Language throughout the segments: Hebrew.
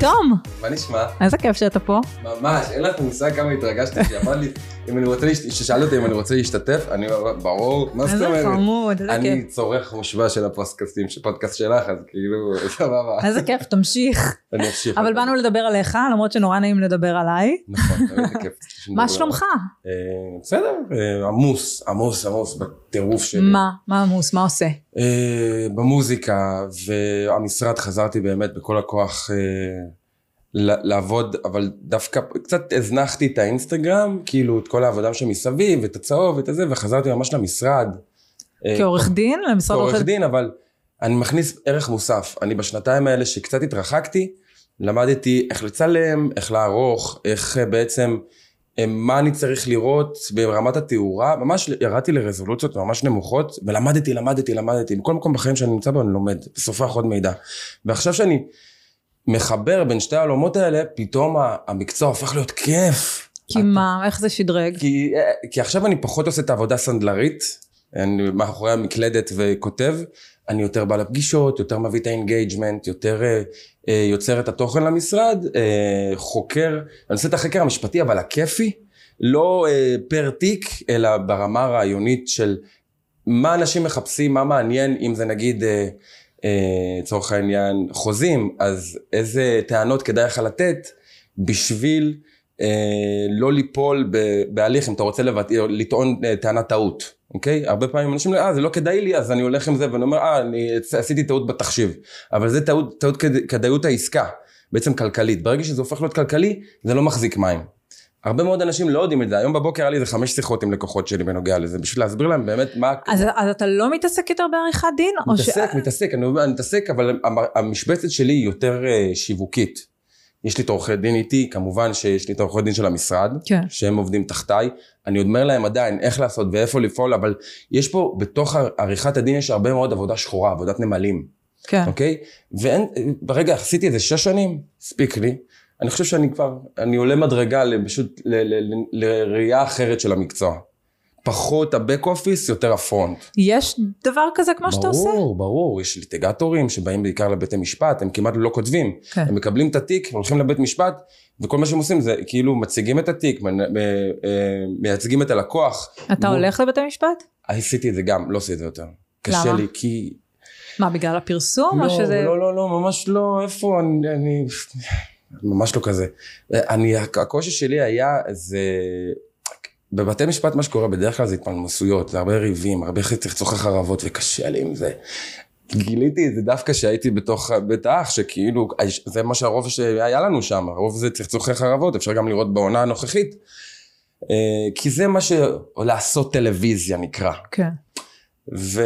תום, מה נשמע? איזה כיף שאתה פה. ממש, אין לך מושג כמה התרגשתי, שאמר לי, אם אני רוצה, ששאל אותי אם אני רוצה להשתתף, אני אומר, ברור, מה זאת איזה אומרת? חמוד, איזה אני כיף. צורך מושבע של הפודקאסטים, של פודקאסט שלך, אז כאילו, סבבה. איזה כיף, תמשיך. אני אמשיך. אבל באנו לדבר עליך, למרות שנורא נעים לדבר עליי. נכון, תמיד זה כיף. מה שלומך? אה, בסדר, אה, עמוס, עמוס, עמוס בטירוף שלי. מה? מה עמוס? מה עושה? אה, במוזיקה, והמשרד חזרתי באמת בכל הכוח לעבוד, אבל דווקא קצת הזנחתי את האינסטגרם, כאילו את כל העבודה שמסביב, את הצהוב, את הזה, וחזרתי ממש למשרד. אה, כעורך דין? למשרד כעורך עורכי דין, אבל אני מכניס ערך מוסף. אני בשנתיים האלה שקצת התרחקתי, למדתי איך לצלם, איך לערוך, איך אה, בעצם, אה, מה אני צריך לראות ברמת התאורה, ממש ירדתי לרזולוציות ממש נמוכות, ולמדתי, למדתי, למדתי. בכל מקום בחיים שאני נמצא בו אני לומד, וסופח עוד מידע. ועכשיו שאני מחבר בין שתי העולמות האלה, פתאום המקצוע הופך להיות כיף. כי מה? איך זה שדרג? כי, כי עכשיו אני פחות עושה את העבודה הסנדלרית, אני מאחורי המקלדת וכותב, אני יותר בא לפגישות, יותר מביא את ה engagement, יותר אה, אה, יוצר את התוכן למשרד, אה, חוקר, אני עושה את החקר המשפטי אבל הכיפי, לא אה, פר תיק, אלא ברמה הרעיונית של מה אנשים מחפשים, מה מעניין, אם זה נגיד, אה, אה, לצורך העניין, חוזים, אז איזה טענות כדאי לך לתת בשביל אה, לא ליפול בהליך, אם אתה רוצה לבט... לטעון אה, טענת טעות, אוקיי? הרבה פעמים אנשים, אה, זה לא כדאי לי, אז אני הולך עם זה, ואני אומר, אה, אני עשיתי טעות בתחשיב. אבל זה טעות, טעות כד... כדאיות העסקה, בעצם כלכלית. ברגע שזה הופך להיות כלכלי, זה לא מחזיק מים. הרבה מאוד אנשים לא יודעים את זה. היום בבוקר היה לי איזה חמש שיחות עם לקוחות שלי בנוגע לזה, בשביל להסביר להם באמת מה... אז אז אתה לא מתעסק יותר בעריכת דין? או ש- מתעסק, מתעסק, אני אני מתעסק, אבל המ- המשבצת שלי היא יותר אה, שיווקית. יש לי את עורכי דין איתי, כמובן שיש לי את העורכי דין של המשרד, כן. שהם עובדים תחתיי. אני עוד אומר להם עדיין איך לעשות ואיפה לפעול, אבל יש פה, בתוך עריכת הדין יש הרבה מאוד עבודה שחורה, עבודת נמלים, כן. אוקיי? ואין, ברגע, עשיתי את זה שש שנים, הספיק לי. אני חושב שאני כבר, אני עולה מדרגה פשוט לראייה אחרת של המקצוע. פחות הבק אופיס, יותר הפרונט. יש דבר כזה כמו שאתה עושה? ברור, ברור, יש ליטיגטורים שבאים בעיקר לבית המשפט, הם כמעט לא כותבים. כן. הם מקבלים את התיק, הולכים לבית משפט, וכל מה שהם עושים זה כאילו מציגים את התיק, מ- אה, מייצגים את הלקוח. אתה מול- הולך לבית המשפט? עשיתי את זה גם, לא עושה את זה יותר. קשה למה? לי, כי... מה, בגלל הפרסום? או לא, שזה... לא, לא, לא, ממש לא, איפה, אני... אני... ממש לא כזה. אני, הקושי שלי היה, זה... בבתי משפט מה שקורה בדרך כלל זה התפלמסויות, זה הרבה ריבים, הרבה צחצוחי חרבות, וקשה לי עם זה. גיליתי את זה דווקא כשהייתי בתוך בית האח, שכאילו, זה מה שהרוב שהיה לנו שם, הרוב זה צחצוחי חרבות, אפשר גם לראות בעונה הנוכחית. אה, כי זה מה ש... לעשות טלוויזיה נקרא. כן. ו...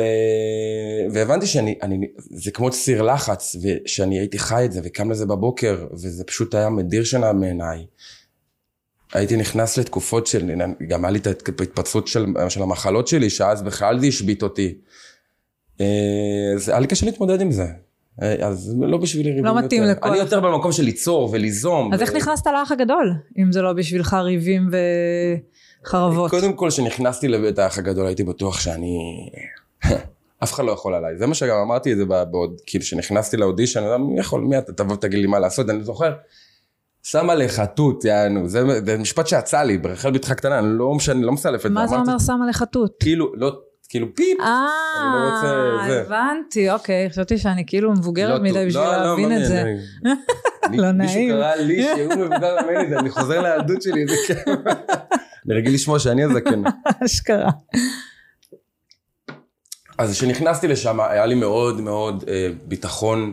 והבנתי שאני, אני, זה כמו סיר לחץ, ושאני הייתי חי את זה וקם לזה בבוקר, וזה פשוט היה מדיר שינה מעיניי. הייתי נכנס לתקופות של, גם היה לי את ההתפתחות של, של המחלות שלי, שאז בכלל זה השבית אותי. אה, אז היה לי קשה להתמודד עם זה. אה, אז לא בשבילי ריבים לא מתאים יותר. לכל אני. יותר במקום של ליצור וליזום. אז ו- איך נכנסת לאח הגדול, אם זה לא בשבילך ריבים וחרבות? קודם כל, כשנכנסתי לבית האח הגדול, הייתי בטוח שאני... אף אחד לא יכול עליי. זה מה שגם אמרתי את זה בעוד, כאילו, כשנכנסתי לאודישן, אומר, מי יכול, מי אתה תבוא ותגיד לי מה לעשות, אני זוכר. שם עליך תות, יענו, זה, זה משפט שיצא לי, ברחל בתך קטנה, אני לא משנה, לא מסלף את זה. מה זה אומר שם עליך תות? כאילו, לא, כאילו פיפ. אני לא רוצה- אה, זה. הבנתי, אוקיי, חשבתי שאני כאילו מבוגרת לא מדי. בשביל לא, לא, להבין את זה. לא מישהו נעים. קרא לי שהוא מבוגר ממני, זה- אני חוזר לילדות שלי, איזה כיף. אני רגיל לשמוע שאני הזקן. אשכרה. אז כשנכנסתי לשם היה לי מאוד מאוד אה, ביטחון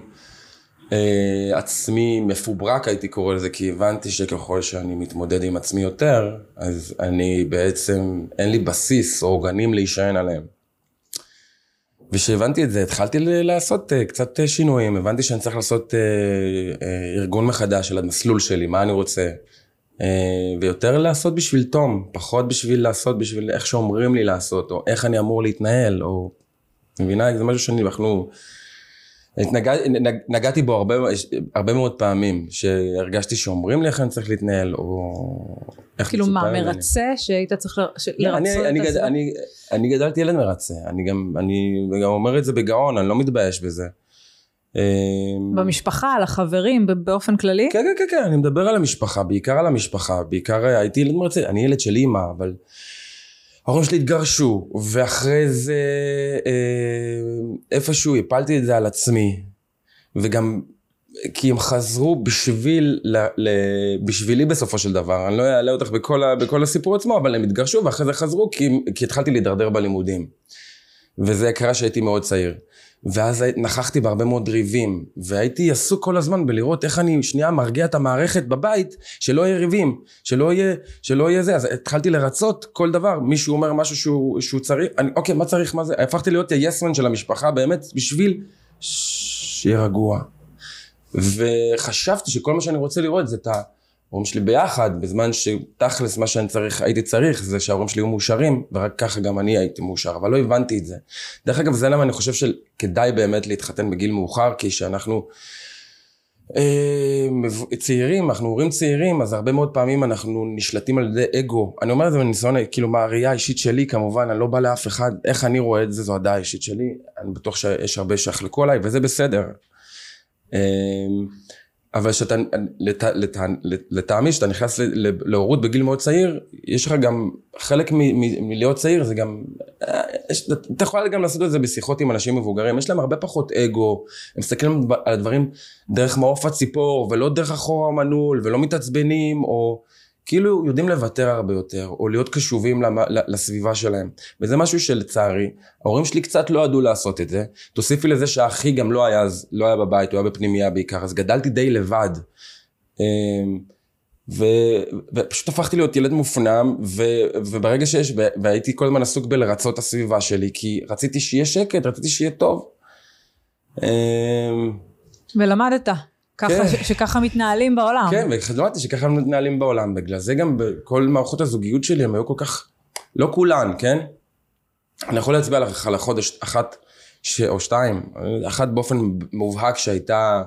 אה, עצמי מפוברק הייתי קורא לזה, כי הבנתי שככל שאני מתמודד עם עצמי יותר, אז אני בעצם, אין לי בסיס או עוגנים להישען עליהם. וכשהבנתי את זה, התחלתי לעשות אה, קצת אה, שינויים, הבנתי שאני צריך לעשות אה, אה, ארגון מחדש של המסלול שלי, מה אני רוצה. אה, ויותר לעשות בשביל תום, פחות בשביל לעשות בשביל איך שאומרים לי לעשות, או איך אני אמור להתנהל, או... מבינה? זה משהו שאני, אנחנו... התנגע, נג, נגעתי בו הרבה, הרבה מאוד פעמים, שהרגשתי שאומרים לי איך אני צריך להתנהל, או איך כאילו מה. מרצה שהיית צריך ל- ש- לא, אני, לרצות אני, את גד? אני, אני גדלתי ילד מרצה, אני גם, אני גם אומר את זה בגאון, אני לא מתבייש בזה. אה, במשפחה, לחברים, ב- באופן כללי? כן, כן, כן, כן, אני מדבר על המשפחה, בעיקר על המשפחה, בעיקר אה, הייתי ילד מרצה, אני ילד של אימא, אבל ההורים שלי התגרשו, ואחרי זה אה, איפשהו הפלתי את זה על עצמי, וגם כי הם חזרו בשביל, ל, ל, בשבילי בסופו של דבר, אני לא אעלה אותך בכל, ה, בכל הסיפור עצמו, אבל הם התגרשו ואחרי זה חזרו כי, כי התחלתי להידרדר בלימודים. וזה קרה שהייתי מאוד צעיר. ואז נכחתי בהרבה מאוד ריבים, והייתי עסוק כל הזמן בלראות איך אני שנייה מרגיע את המערכת בבית, שלא יהיה ריבים, שלא יהיה, שלא יהיה זה, אז התחלתי לרצות כל דבר, מישהו אומר משהו שהוא, שהוא צריך, אני, אוקיי, מה צריך, מה זה, הפכתי להיות היסמן של המשפחה באמת, בשביל שיהיה רגוע. וחשבתי שכל מה שאני רוצה לראות זה את ההורים שלי ביחד, בזמן שתכלס מה שאני צריך, הייתי צריך, זה שההורים שלי יהיו מאושרים, ורק ככה גם אני הייתי מאושר, אבל לא הבנתי את זה. דרך אגב, זה למה אני חושב שכדאי באמת להתחתן בגיל מאוחר, כי שאנחנו אה, צעירים, אנחנו הורים צעירים, אז הרבה מאוד פעמים אנחנו נשלטים על ידי אגו. אני אומר את זה מניסיון, כאילו מהראייה האישית שלי כמובן, אני לא בא לאף אחד, איך אני רואה את זה, זו הדעה האישית שלי, אני בטוח שיש הרבה שיחלקו עליי, וזה בסדר. אבל שאתה, לט, לט, לטעמי, שאתה נכנס להורות בגיל מאוד צעיר, יש לך גם, חלק מלהיות צעיר זה גם, אה, יש, אתה יכול גם לעשות את זה בשיחות עם אנשים מבוגרים, יש להם הרבה פחות אגו, הם מסתכלים על הדברים דרך מעוף הציפור, ולא דרך אחורה המנעול, ולא מתעצבנים, או כאילו יודעים לוותר הרבה יותר, או להיות קשובים למ- ל- לסביבה שלהם. וזה משהו שלצערי, ההורים שלי קצת לא ידעו לעשות את זה. תוסיפי לזה שהאחי גם לא היה אז, לא היה בבית, הוא היה בפנימייה בעיקר, אז גדלתי די לבד. אמ, ו, ופשוט הפכתי להיות ילד מופנם, ו, וברגע שיש, והייתי כל הזמן עסוק בלרצות את הסביבה שלי, כי רציתי שיהיה שקט, רציתי שיהיה טוב. אמ, ולמדת. ככה, כן. ש- שככה מתנהלים בעולם. כן, וחשבתי שככה מתנהלים בעולם, בגלל זה גם בכל מערכות הזוגיות שלי הם היו כל כך, לא כולן, כן? אני יכול להצביע לך על החודש אחת ש... או שתיים, אחת באופן מובהק שהייתה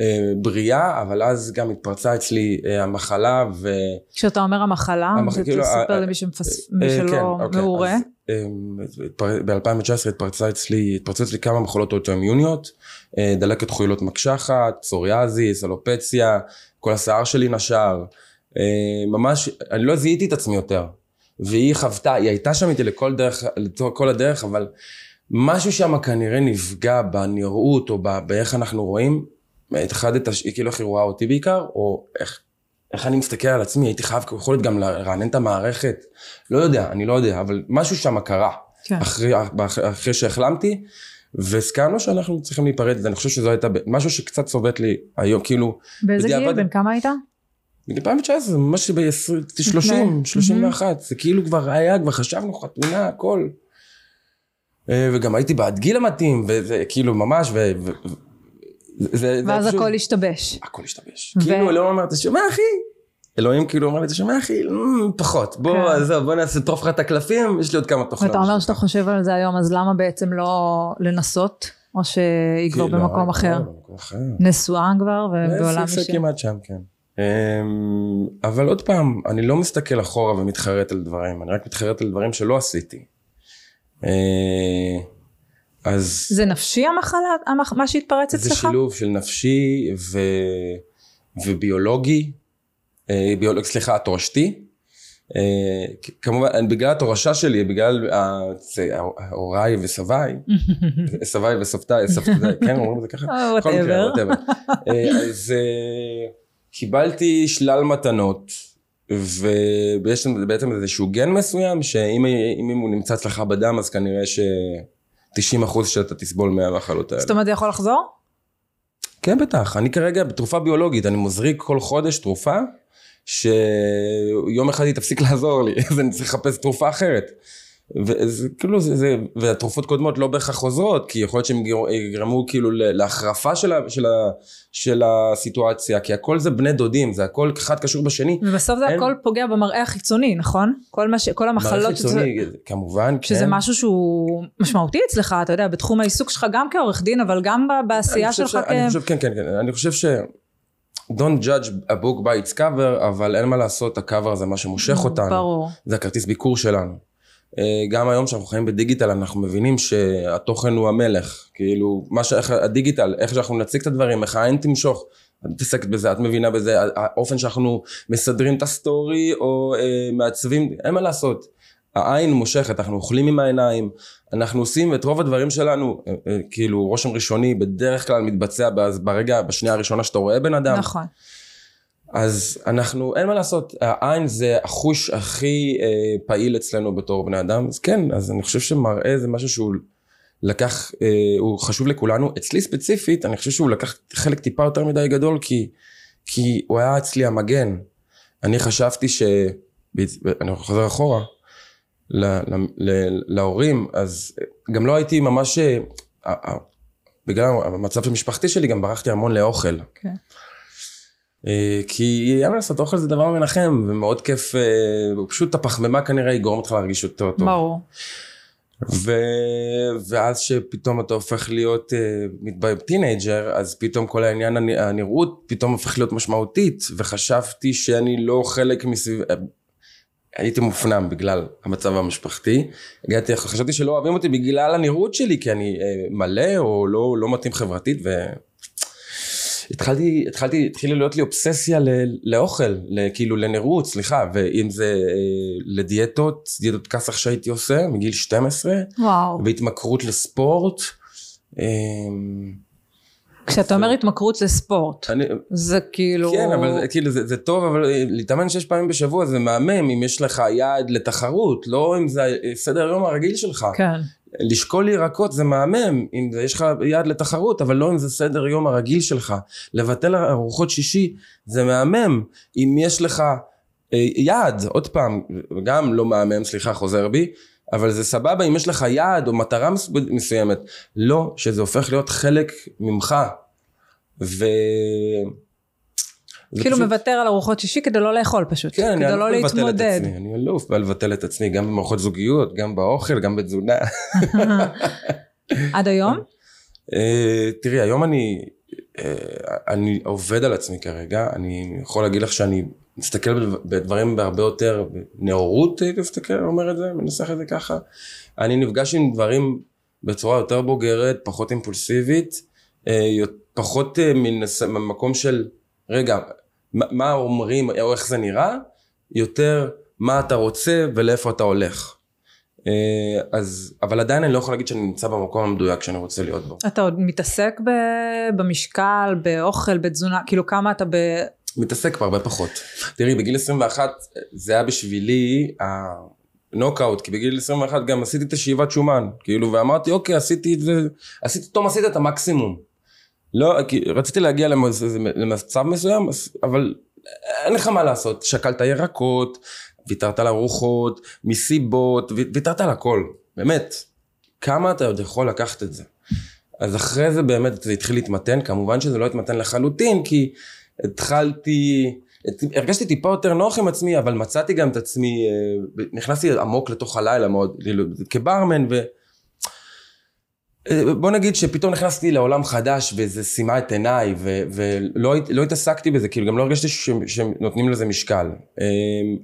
אה, בריאה, אבל אז גם התפרצה אצלי אה, המחלה ו... כשאתה אומר המחלה, המח- כאילו, תספר אה, למי שמפס... אה, כן, שלא אוקיי, מעורה. אז, ב-2019 התפרצה אצלי, התפרצו אצלי כמה מחלות אוטואימיוניות, אה, דלקת חוליות מקשחת, פסוריאזיס, אלופציה, כל השיער שלי נשר, אה, ממש, אני לא זיהיתי את עצמי יותר. והיא חוותה, היא הייתה שם איתי לכל דרך, לכל הדרך, אבל משהו שם כנראה נפגע בנראות או באיך אנחנו רואים את אחד את השני, כאילו איך היא רואה אותי בעיקר, או איך, איך אני מסתכל על עצמי, הייתי חייב יכול להיות גם לרענן את המערכת, לא יודע, אני לא יודע, אבל משהו שם קרה, כן. אחרי, אחרי שהחלמתי, והסכמנו שאנחנו צריכים להיפרד, אני חושב שזו הייתה משהו שקצת צובט לי היום, כאילו, באיזה גיל? בן כמה היית? ב-2019, ממש ב-30, 31, זה כאילו כבר היה, כבר חשבנו חתונה, הכל. אה, וגם הייתי בעד גיל המתאים, וזה כאילו ממש. ו- ו- זה, זה ואז פשוט- הכל השתבש. הכל השתבש. ו- כאילו אלוהים אומר, אתה שומע אחי? אלוהים כאילו אומר לי, אתה שומע אחי? "אמ, פחות. בוא, כן. עזוב, בוא נעשה, טרוף לך את הקלפים, יש לי עוד כמה תוכניות. ואתה אומר שאתה חושב על זה היום, אז למה בעצם לא לנסות? או שהיא כבר במקום לא, אחר? במקום אחר. נשואה כבר ובעולם זה- זה אישי? כמעט שם, כן. אמ, אבל עוד פעם, אני לא מסתכל אחורה ומתחרט על דברים, אני רק מתחרט על דברים שלא עשיתי. אז זה נפשי המחלה, המח- מה שהתפרץ זה אצלך? שילוב של נפשי ו... וביולוגי, אה, ביולוג, סליחה, תורשתי. אה, כמובן, בגלל התורשה שלי, בגלל זה- הוריי וסביי, סביי וסבתיי, סבתיי, כן, אומרים את זה ככה? אה, בכל מקרה, whatever. אז קיבלתי שלל מתנות, ויש בעצם איזשהו גן מסוים, שאם אם הוא נמצא אצלך בדם, אז כנראה ש... 90 אחוז שאתה תסבול מהמחלות האלה. זאת אומרת, זה יכול לחזור? כן, בטח. אני כרגע בתרופה ביולוגית, אני מזריק כל חודש תרופה, שיום אחד היא תפסיק לעזור לי, אז אני צריך לחפש תרופה אחרת. וזה כאילו, זה, זה, והתרופות קודמות לא בהכרח חוזרות, כי יכול להיות שהן יגר- יגרמו כאילו להחרפה של, ה, של, ה, של הסיטואציה, כי הכל זה בני דודים, זה הכל אחד קשור בשני. ובסוף זה אין- הכל פוגע במראה החיצוני, נכון? כל, מה ש... כל המחלות... שזה- חיצוני, כמובן, כן. שזה משהו שהוא משמעותי אצלך, אתה יודע, בתחום העיסוק שלך גם כעורך דין, אבל גם בעשייה שלך ש- אני כ... חושב, כן, כן, כן, אני חושב ש... Don't judge a book by its cover, אבל אין מה לעשות, הקאבר זה מה שמושך אותנו. ברור. זה הכרטיס ביקור שלנו. אה, גם היום שאנחנו חיים בדיגיטל אנחנו מבינים שהתוכן הוא המלך, כאילו מה שאיך הדיגיטל, איך שאנחנו נציג את הדברים, איך העין תמשוך, את מתעסקת בזה, את מבינה בזה, האופן שאנחנו מסדרים את הסטורי או אה, מעצבים, אין מה לעשות, העין מושכת, אנחנו אוכלים עם העיניים, אנחנו עושים את רוב הדברים שלנו, אה, אה, כאילו רושם ראשוני בדרך כלל מתבצע ברגע, בשנייה הראשונה שאתה רואה בן אדם. נכון. אז אנחנו, אין מה לעשות, העין זה החוש הכי אה, פעיל אצלנו בתור בני אדם, אז כן, אז אני חושב שמראה זה משהו שהוא לקח, אה, הוא חשוב לכולנו, אצלי ספציפית, אני חושב שהוא לקח חלק טיפה יותר מדי גדול, כי, כי הוא היה אצלי המגן. אני חשבתי ש... אני חוזר אחורה, ל, ל, ל, להורים, אז גם לא הייתי ממש, אה, בגלל המצב המשפחתי שלי, גם ברחתי המון לאוכל. כן. Okay. אה, כי אין מה לעשות, אוכל זה דבר מנחם ומאוד כיף, אה, פשוט הפחמימה כנראה יגרום אותך להרגיש יותר טוב. ברור. ו... ואז שפתאום אתה הופך להיות אה, teenager, אז פתאום כל העניין הנראות פתאום הופך להיות משמעותית, וחשבתי שאני לא חלק מסביב... הייתי מופנם בגלל המצב המשפחתי. הגעתי, חשבתי שלא אוהבים אותי בגלל הנראות שלי, כי אני אה, מלא או לא, לא מתאים חברתית, ו... התחלתי, התחלתי, התחילה להיות לי אובססיה ל, לאוכל, כאילו לנראות, סליחה, ואם זה אה, לדיאטות, דיאטות כסח שהייתי עושה מגיל 12, וואו. והתמכרות לספורט. אה, כשאתה אומר התמכרות לספורט, אני, זה כאילו... כן, אבל זה, כאילו זה, זה טוב, אבל אה, להתאמן שש פעמים בשבוע זה מהמם אם יש לך יעד לתחרות, לא אם זה סדר היום הרגיל שלך. כן. לשקול ירקות זה מהמם, אם יש לך יעד לתחרות, אבל לא אם זה סדר יום הרגיל שלך. לבטל ארוחות שישי זה מהמם, אם יש לך אה, יעד, עוד פעם, גם לא מהמם, סליחה, חוזר בי, אבל זה סבבה אם יש לך יעד או מטרה מסוימת. לא, שזה הופך להיות חלק ממך. ו... כאילו פשוט... מוותר על ארוחות שישי כדי לא לאכול פשוט, כן, כדי לא להתמודד. אני אלוף בלבטל את עצמי, גם במערכות זוגיות, גם באוכל, גם בתזונה. עד היום? אה, תראי, היום אני, אה, אני עובד על עצמי כרגע, אני יכול להגיד לך שאני מסתכל בדברים בהרבה יותר נאורות, הייתי מסתכל, אומר את זה, מנסח את זה ככה. אני נפגש עם דברים בצורה יותר בוגרת, פחות אימפולסיבית, אה, פחות ממקום של, רגע, מה אומרים או איך זה נראה, יותר מה אתה רוצה ולאיפה אתה הולך. אה, אז, אבל עדיין אני לא יכול להגיד שאני נמצא במקום המדויק שאני רוצה להיות בו. אתה עוד מתעסק ב, במשקל, באוכל, בתזונה, כאילו כמה אתה ב... מתעסק כבר הרבה פחות. תראי, בגיל 21 זה היה בשבילי הנוקאוט, כי בגיל 21 גם עשיתי את השאיבת שומן, כאילו, ואמרתי, אוקיי, עשיתי את זה, עשיתי, פתאום עשית את המקסימום. לא, כי רציתי להגיע למצב מסוים, אבל אין לך מה לעשות. שקלת ירקות, ויתרת על ארוחות, מסיבות, ויתרת על הכל, באמת. כמה אתה עוד יכול לקחת את זה? אז אחרי זה באמת זה התחיל להתמתן, כמובן שזה לא התמתן לחלוטין, כי התחלתי, הרגשתי טיפה יותר נוח עם עצמי, אבל מצאתי גם את עצמי, אה, נכנסתי עמוק לתוך הלילה מאוד, כאילו, כברמן, ו... בוא נגיד שפתאום נכנסתי לעולם חדש וזה שימה את עיניי ו- ולא לא התעסקתי בזה, כאילו גם לא הרגשתי ש- שנותנים לזה משקל. אמ,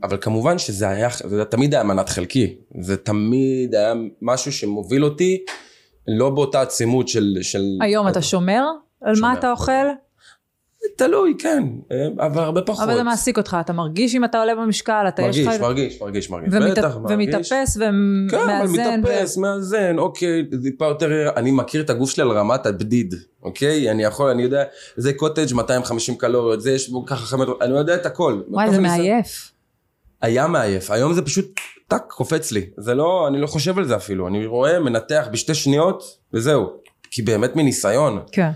אבל כמובן שזה היה, זה תמיד היה מנת חלקי. זה תמיד היה משהו שמוביל אותי לא באותה עצימות של... של... היום אתה שומר על שומר. מה אתה אוכל? תלוי, כן, אבל הרבה פחות. אבל זה מעסיק אותך, אתה מרגיש אם אתה עולה במשקל, אתה מרגיש, יש לך... מרגיש, מרגיש, מרגיש, ומת... בטח מרגיש. ומתאפס ומאזן. כן, אבל מתאפס, ו... מאזן, אוקיי, טיפה יותר, אני מכיר את הגוף שלי על רמת הבדיד, אוקיי? אני יכול, אני יודע, זה קוטג' 250 קלוריות, זה יש בו ככה חמש, אני יודע את הכל. וואי, זה מעייף. היה מעייף, היום זה פשוט, טאק, קופץ לי. זה לא, אני לא חושב על זה אפילו, אני רואה, מנתח בשתי שניות, וזהו. כי באמת מניסיון. כן.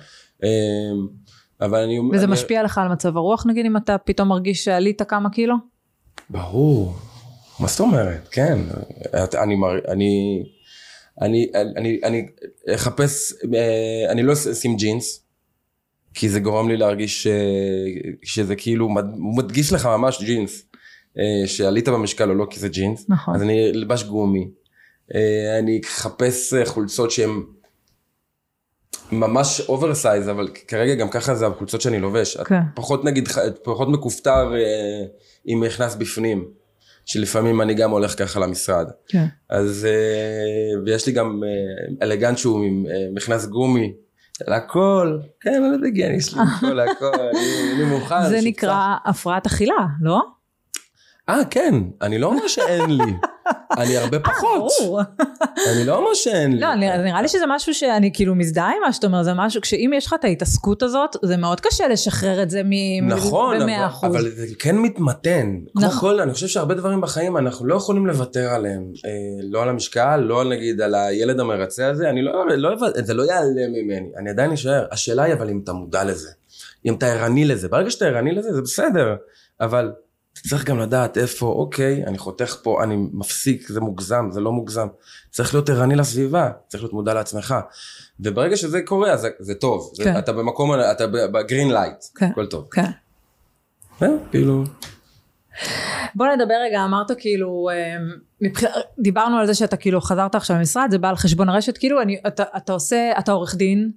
אבל אני... וזה אני... משפיע לך על מצב הרוח נגיד אם אתה פתאום מרגיש שעלית כמה קילו? ברור. מה זאת אומרת? כן. אני, אני, אני, אני, אני אחפש, אה, אני לא אשים ג'ינס, כי זה גורם לי להרגיש שזה כאילו מדגיש לך ממש ג'ינס. אה, שעלית במשקל או לא כי זה ג'ינס. נכון. אז אני אלבש גומי. אה, אני אחפש חולצות שהן ממש oversize, אבל כרגע גם ככה זה החולצות שאני לובש. כן. פחות נגיד, פחות מכופתר אה, אם נכנס בפנים. שלפעמים אני גם הולך ככה למשרד. כן. אז, אה, ויש לי גם אה, אלגנט שהוא עם אה, מכנס גומי, לכל, כן, אני יודע, יש לי הכל, הכל, אני אני מוכן. זה. נקרא הפרעת אכילה, לא? אה, כן, אני לא אומר שאין לי, אני הרבה פחות. ברור. אני לא אומר שאין לי. לא, נראה לי שזה משהו שאני כאילו מזדהה עם מה שאתה אומר, זה משהו, כשאם יש לך את ההתעסקות הזאת, זה מאוד קשה לשחרר את זה מ... נכון, אבל, זה כן מתמתן. כמו נכון. כל, אני חושב שהרבה דברים בחיים אנחנו לא יכולים לוותר עליהם. אה, לא על המשקל, לא נגיד על הילד המרצה הזה, אני לא, לא, זה לא ייעלם ממני, אני עדיין אשאר. השאלה היא אבל אם אתה מודע לזה, אם אתה ערני לזה. ברגע שאתה ערני לזה זה בסדר, אבל צריך גם לדעת איפה, אוקיי, אני חותך פה, אני מפסיק, זה מוגזם, זה לא מוגזם. צריך להיות ערני לסביבה, צריך להיות מודע לעצמך. וברגע שזה קורה, אז זה, זה טוב. זה, כן. אתה במקום, אתה ב green light, כן. הכל טוב. כן. זהו, כאילו... בוא נדבר רגע, אמרת כאילו, אה, מבח... דיברנו על זה שאתה כאילו חזרת עכשיו למשרד, זה בא על חשבון הרשת, כאילו אני, אתה, אתה עושה, אתה עורך דין,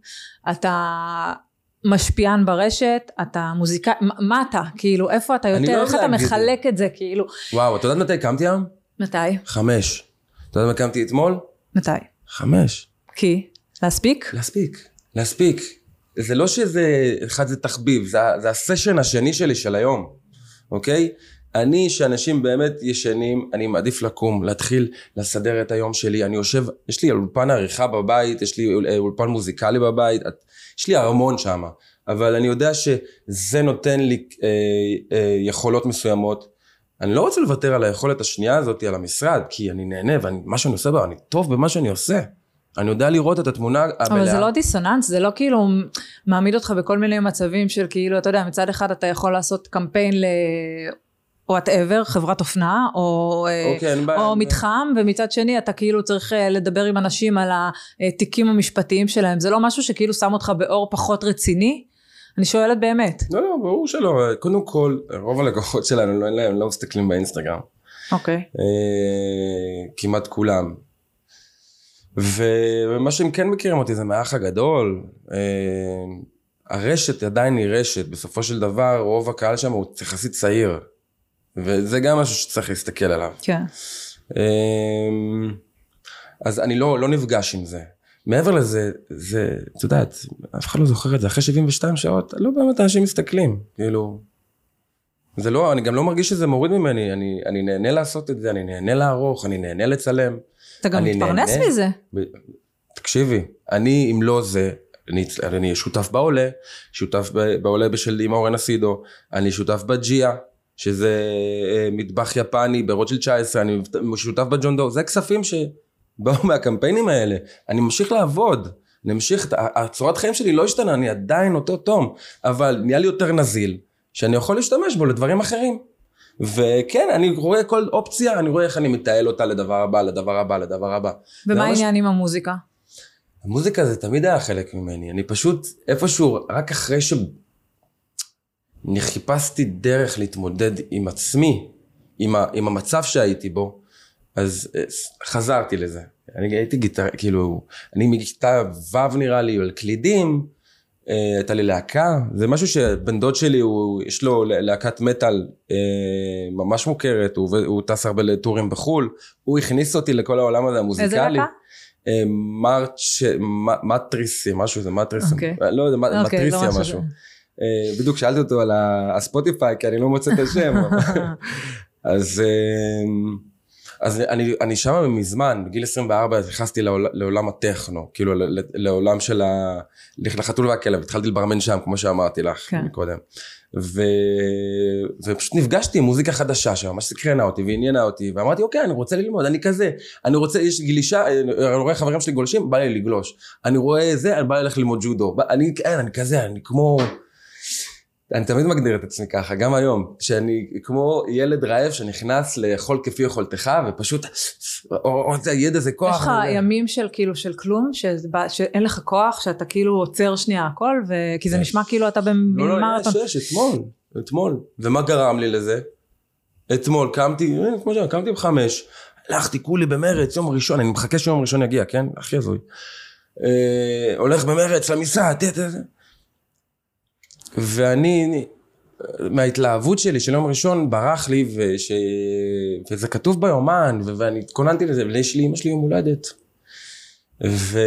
אתה משפיען ברשת, אתה מוזיקאי, מה- מה אתה? כאילו, איפה אתה אני יותר, לא איך אתה. מחלק את זה, כאילו, וואו, את יודעת מתי קמתי היום? מתי? חמש. את יודעת מתי קמתי אתמול? מתי? חמש. כי? להספיק? להספיק. להספיק. זה לא שזה, אחד זה תחביב, זה, זה הסשן השני שלי של היום, אוקיי? אני, שאנשים באמת ישנים, אני מעדיף לקום, להתחיל לסדר את היום שלי. אני יושב, יש לי אולפן עריכה בבית, יש לי אול- אולפן מוזיקלי בבית, יש לי ארמון שם, אבל אני יודע שזה נותן לי אה, אה, יכולות מסוימות. אני לא רוצה לוותר על היכולת השנייה הזאת, על המשרד, כי אני נהנה, ומה שאני עושה אני טוב במה שאני עושה. אני יודע לראות את התמונה המלאה. אבל זה לא דיסוננס, זה לא כאילו מעמיד אותך בכל מיני מצבים של כאילו, אתה יודע, מצד אחד אתה יכול לעשות קמפיין ל... whatever, חברת אופנה, או, אה, אוקיי, אין בעיה. או מתחם, ומצד שני אתה כאילו צריך אה, לדבר עם אנשים על התיקים המשפטיים שלהם. זה לא משהו שכאילו שם אותך באור פחות רציני? אני שואלת באמת. לא, לא, ברור שלא. קודם כל, רוב הלקוחות שלנו, לא, להם, לא מסתכלים באינסטגרם. אוקיי. אה, כמעט כולם. ו- ומה שהם כן מכירים אותי זה מהאח הגדול. אה, הרשת עדיין היא רשת. בסופו של דבר, רוב הקהל שם הוא יחסית צעיר. וזה גם משהו שצריך להסתכל עליו. כן. אמ, אז אני לא, לא נפגש עם זה. מעבר לזה, זה, את יודעת, אף אחד לא זוכר את זה, אחרי 72 שעות, לא באמת אנשים מסתכלים, כאילו, זה לא, אני גם לא מרגיש שזה מוריד ממני, אני, אני נהנה לעשות את זה, אני נהנה לערוך, אני נהנה לצלם. אתה גם מתפרנס נהנה. מזה. ב- תקשיבי, אני, אם לא זה, אני, אני שותף בעולה, שותף בעולה בשל עם אורן אסידו, אני שותף בג'יה, שזה אה, מטבח יפני ברוטשילד 19, אני שותף בג'ון דו, זה כספים שבאו מהקמפיינים האלה, אני ממשיך לעבוד, אני ממשיך, הצורת חיים שלי לא השתנה, אני עדיין אותו תום, אבל נהיה לי יותר נזיל, שאני יכול להשתמש בו לדברים אחרים. וכן, אני רואה כל אופציה, אני רואה איך אני מתעל אותה לדבר הבא, לדבר הבא, לדבר הבא. ומה העניין עם המוזיקה? המוזיקה זה תמיד היה חלק ממני, אני פשוט איפשהו, רק אחרי שאני חיפשתי דרך להתמודד עם עצמי, עם, ה, עם המצב שהייתי בו, אז אה, חזרתי לזה. אני הייתי גיטר, כאילו, אני מכיתה ו' נראה לי, על קלידים, אה, הייתה לי להקה, זה משהו שבן דוד שלי, הוא, יש לו להקת מטאל אה, ממש מוכרת, הוא, הוא טס הרבה לטורים בחו"ל, הוא הכניס אותי לכל העולם הזה המוזיקלי. איזה להקה? אה, מרץ', מ- מטריסי, משהו זה מטריסי, אוקיי. לא יודע, מ- אוקיי, לא משהו משהו. אה, בדיוק שאלתי אותו על הספוטיפיי, כי אני לא מוצא את השם. אז, אה, אז אני, אני שם מזמן, בגיל 24 נכנסתי לעול, לעולם הטכנו, כאילו לעולם של ה... לחתול והכלב, התחלתי לברמן שם, כמו שאמרתי לך כן. קודם. ו... ופשוט נפגשתי עם מוזיקה חדשה שממש סקרנה אותי ועניינה אותי, ואמרתי אוקיי, אני רוצה ללמוד, אני כזה, אני רוצה, יש גלישה, אני רואה חברים שלי גולשים, בא לי לגלוש. אני רואה זה, אני בא ללכת ללמוד ג'ודו. בא- אני, אין, אני כזה, אני כמו... אני תמיד מגדיר את עצמי ככה, גם היום, שאני כמו ילד רעב שנכנס לאכול כפי יכולתך, ופשוט, או, או זה כוח. יש לך. ימים של כאילו של כלום, שאין לך כוח, שאתה כאילו עוצר שנייה הכל, ו... כי זה. נשמע כאילו אתה לא, לא, במרתון. יש, יש, אתמול, אתמול. ומה גרם לי לזה? אתמול קמתי, כמו שאמרתי, קמתי בחמש, הלכתי כולי במרץ, יום ראשון, אני מחכה שיום ראשון יגיע, כן? הכי הזוי. אה, הולך במרץ למשרד, תה, תה, תה. ואני מההתלהבות שלי של יום ראשון ברח לי, וש... וזה כתוב ביומן, ו... ואני התכוננתי לזה, ויש לי, אמא שלי יום הולדת. ו...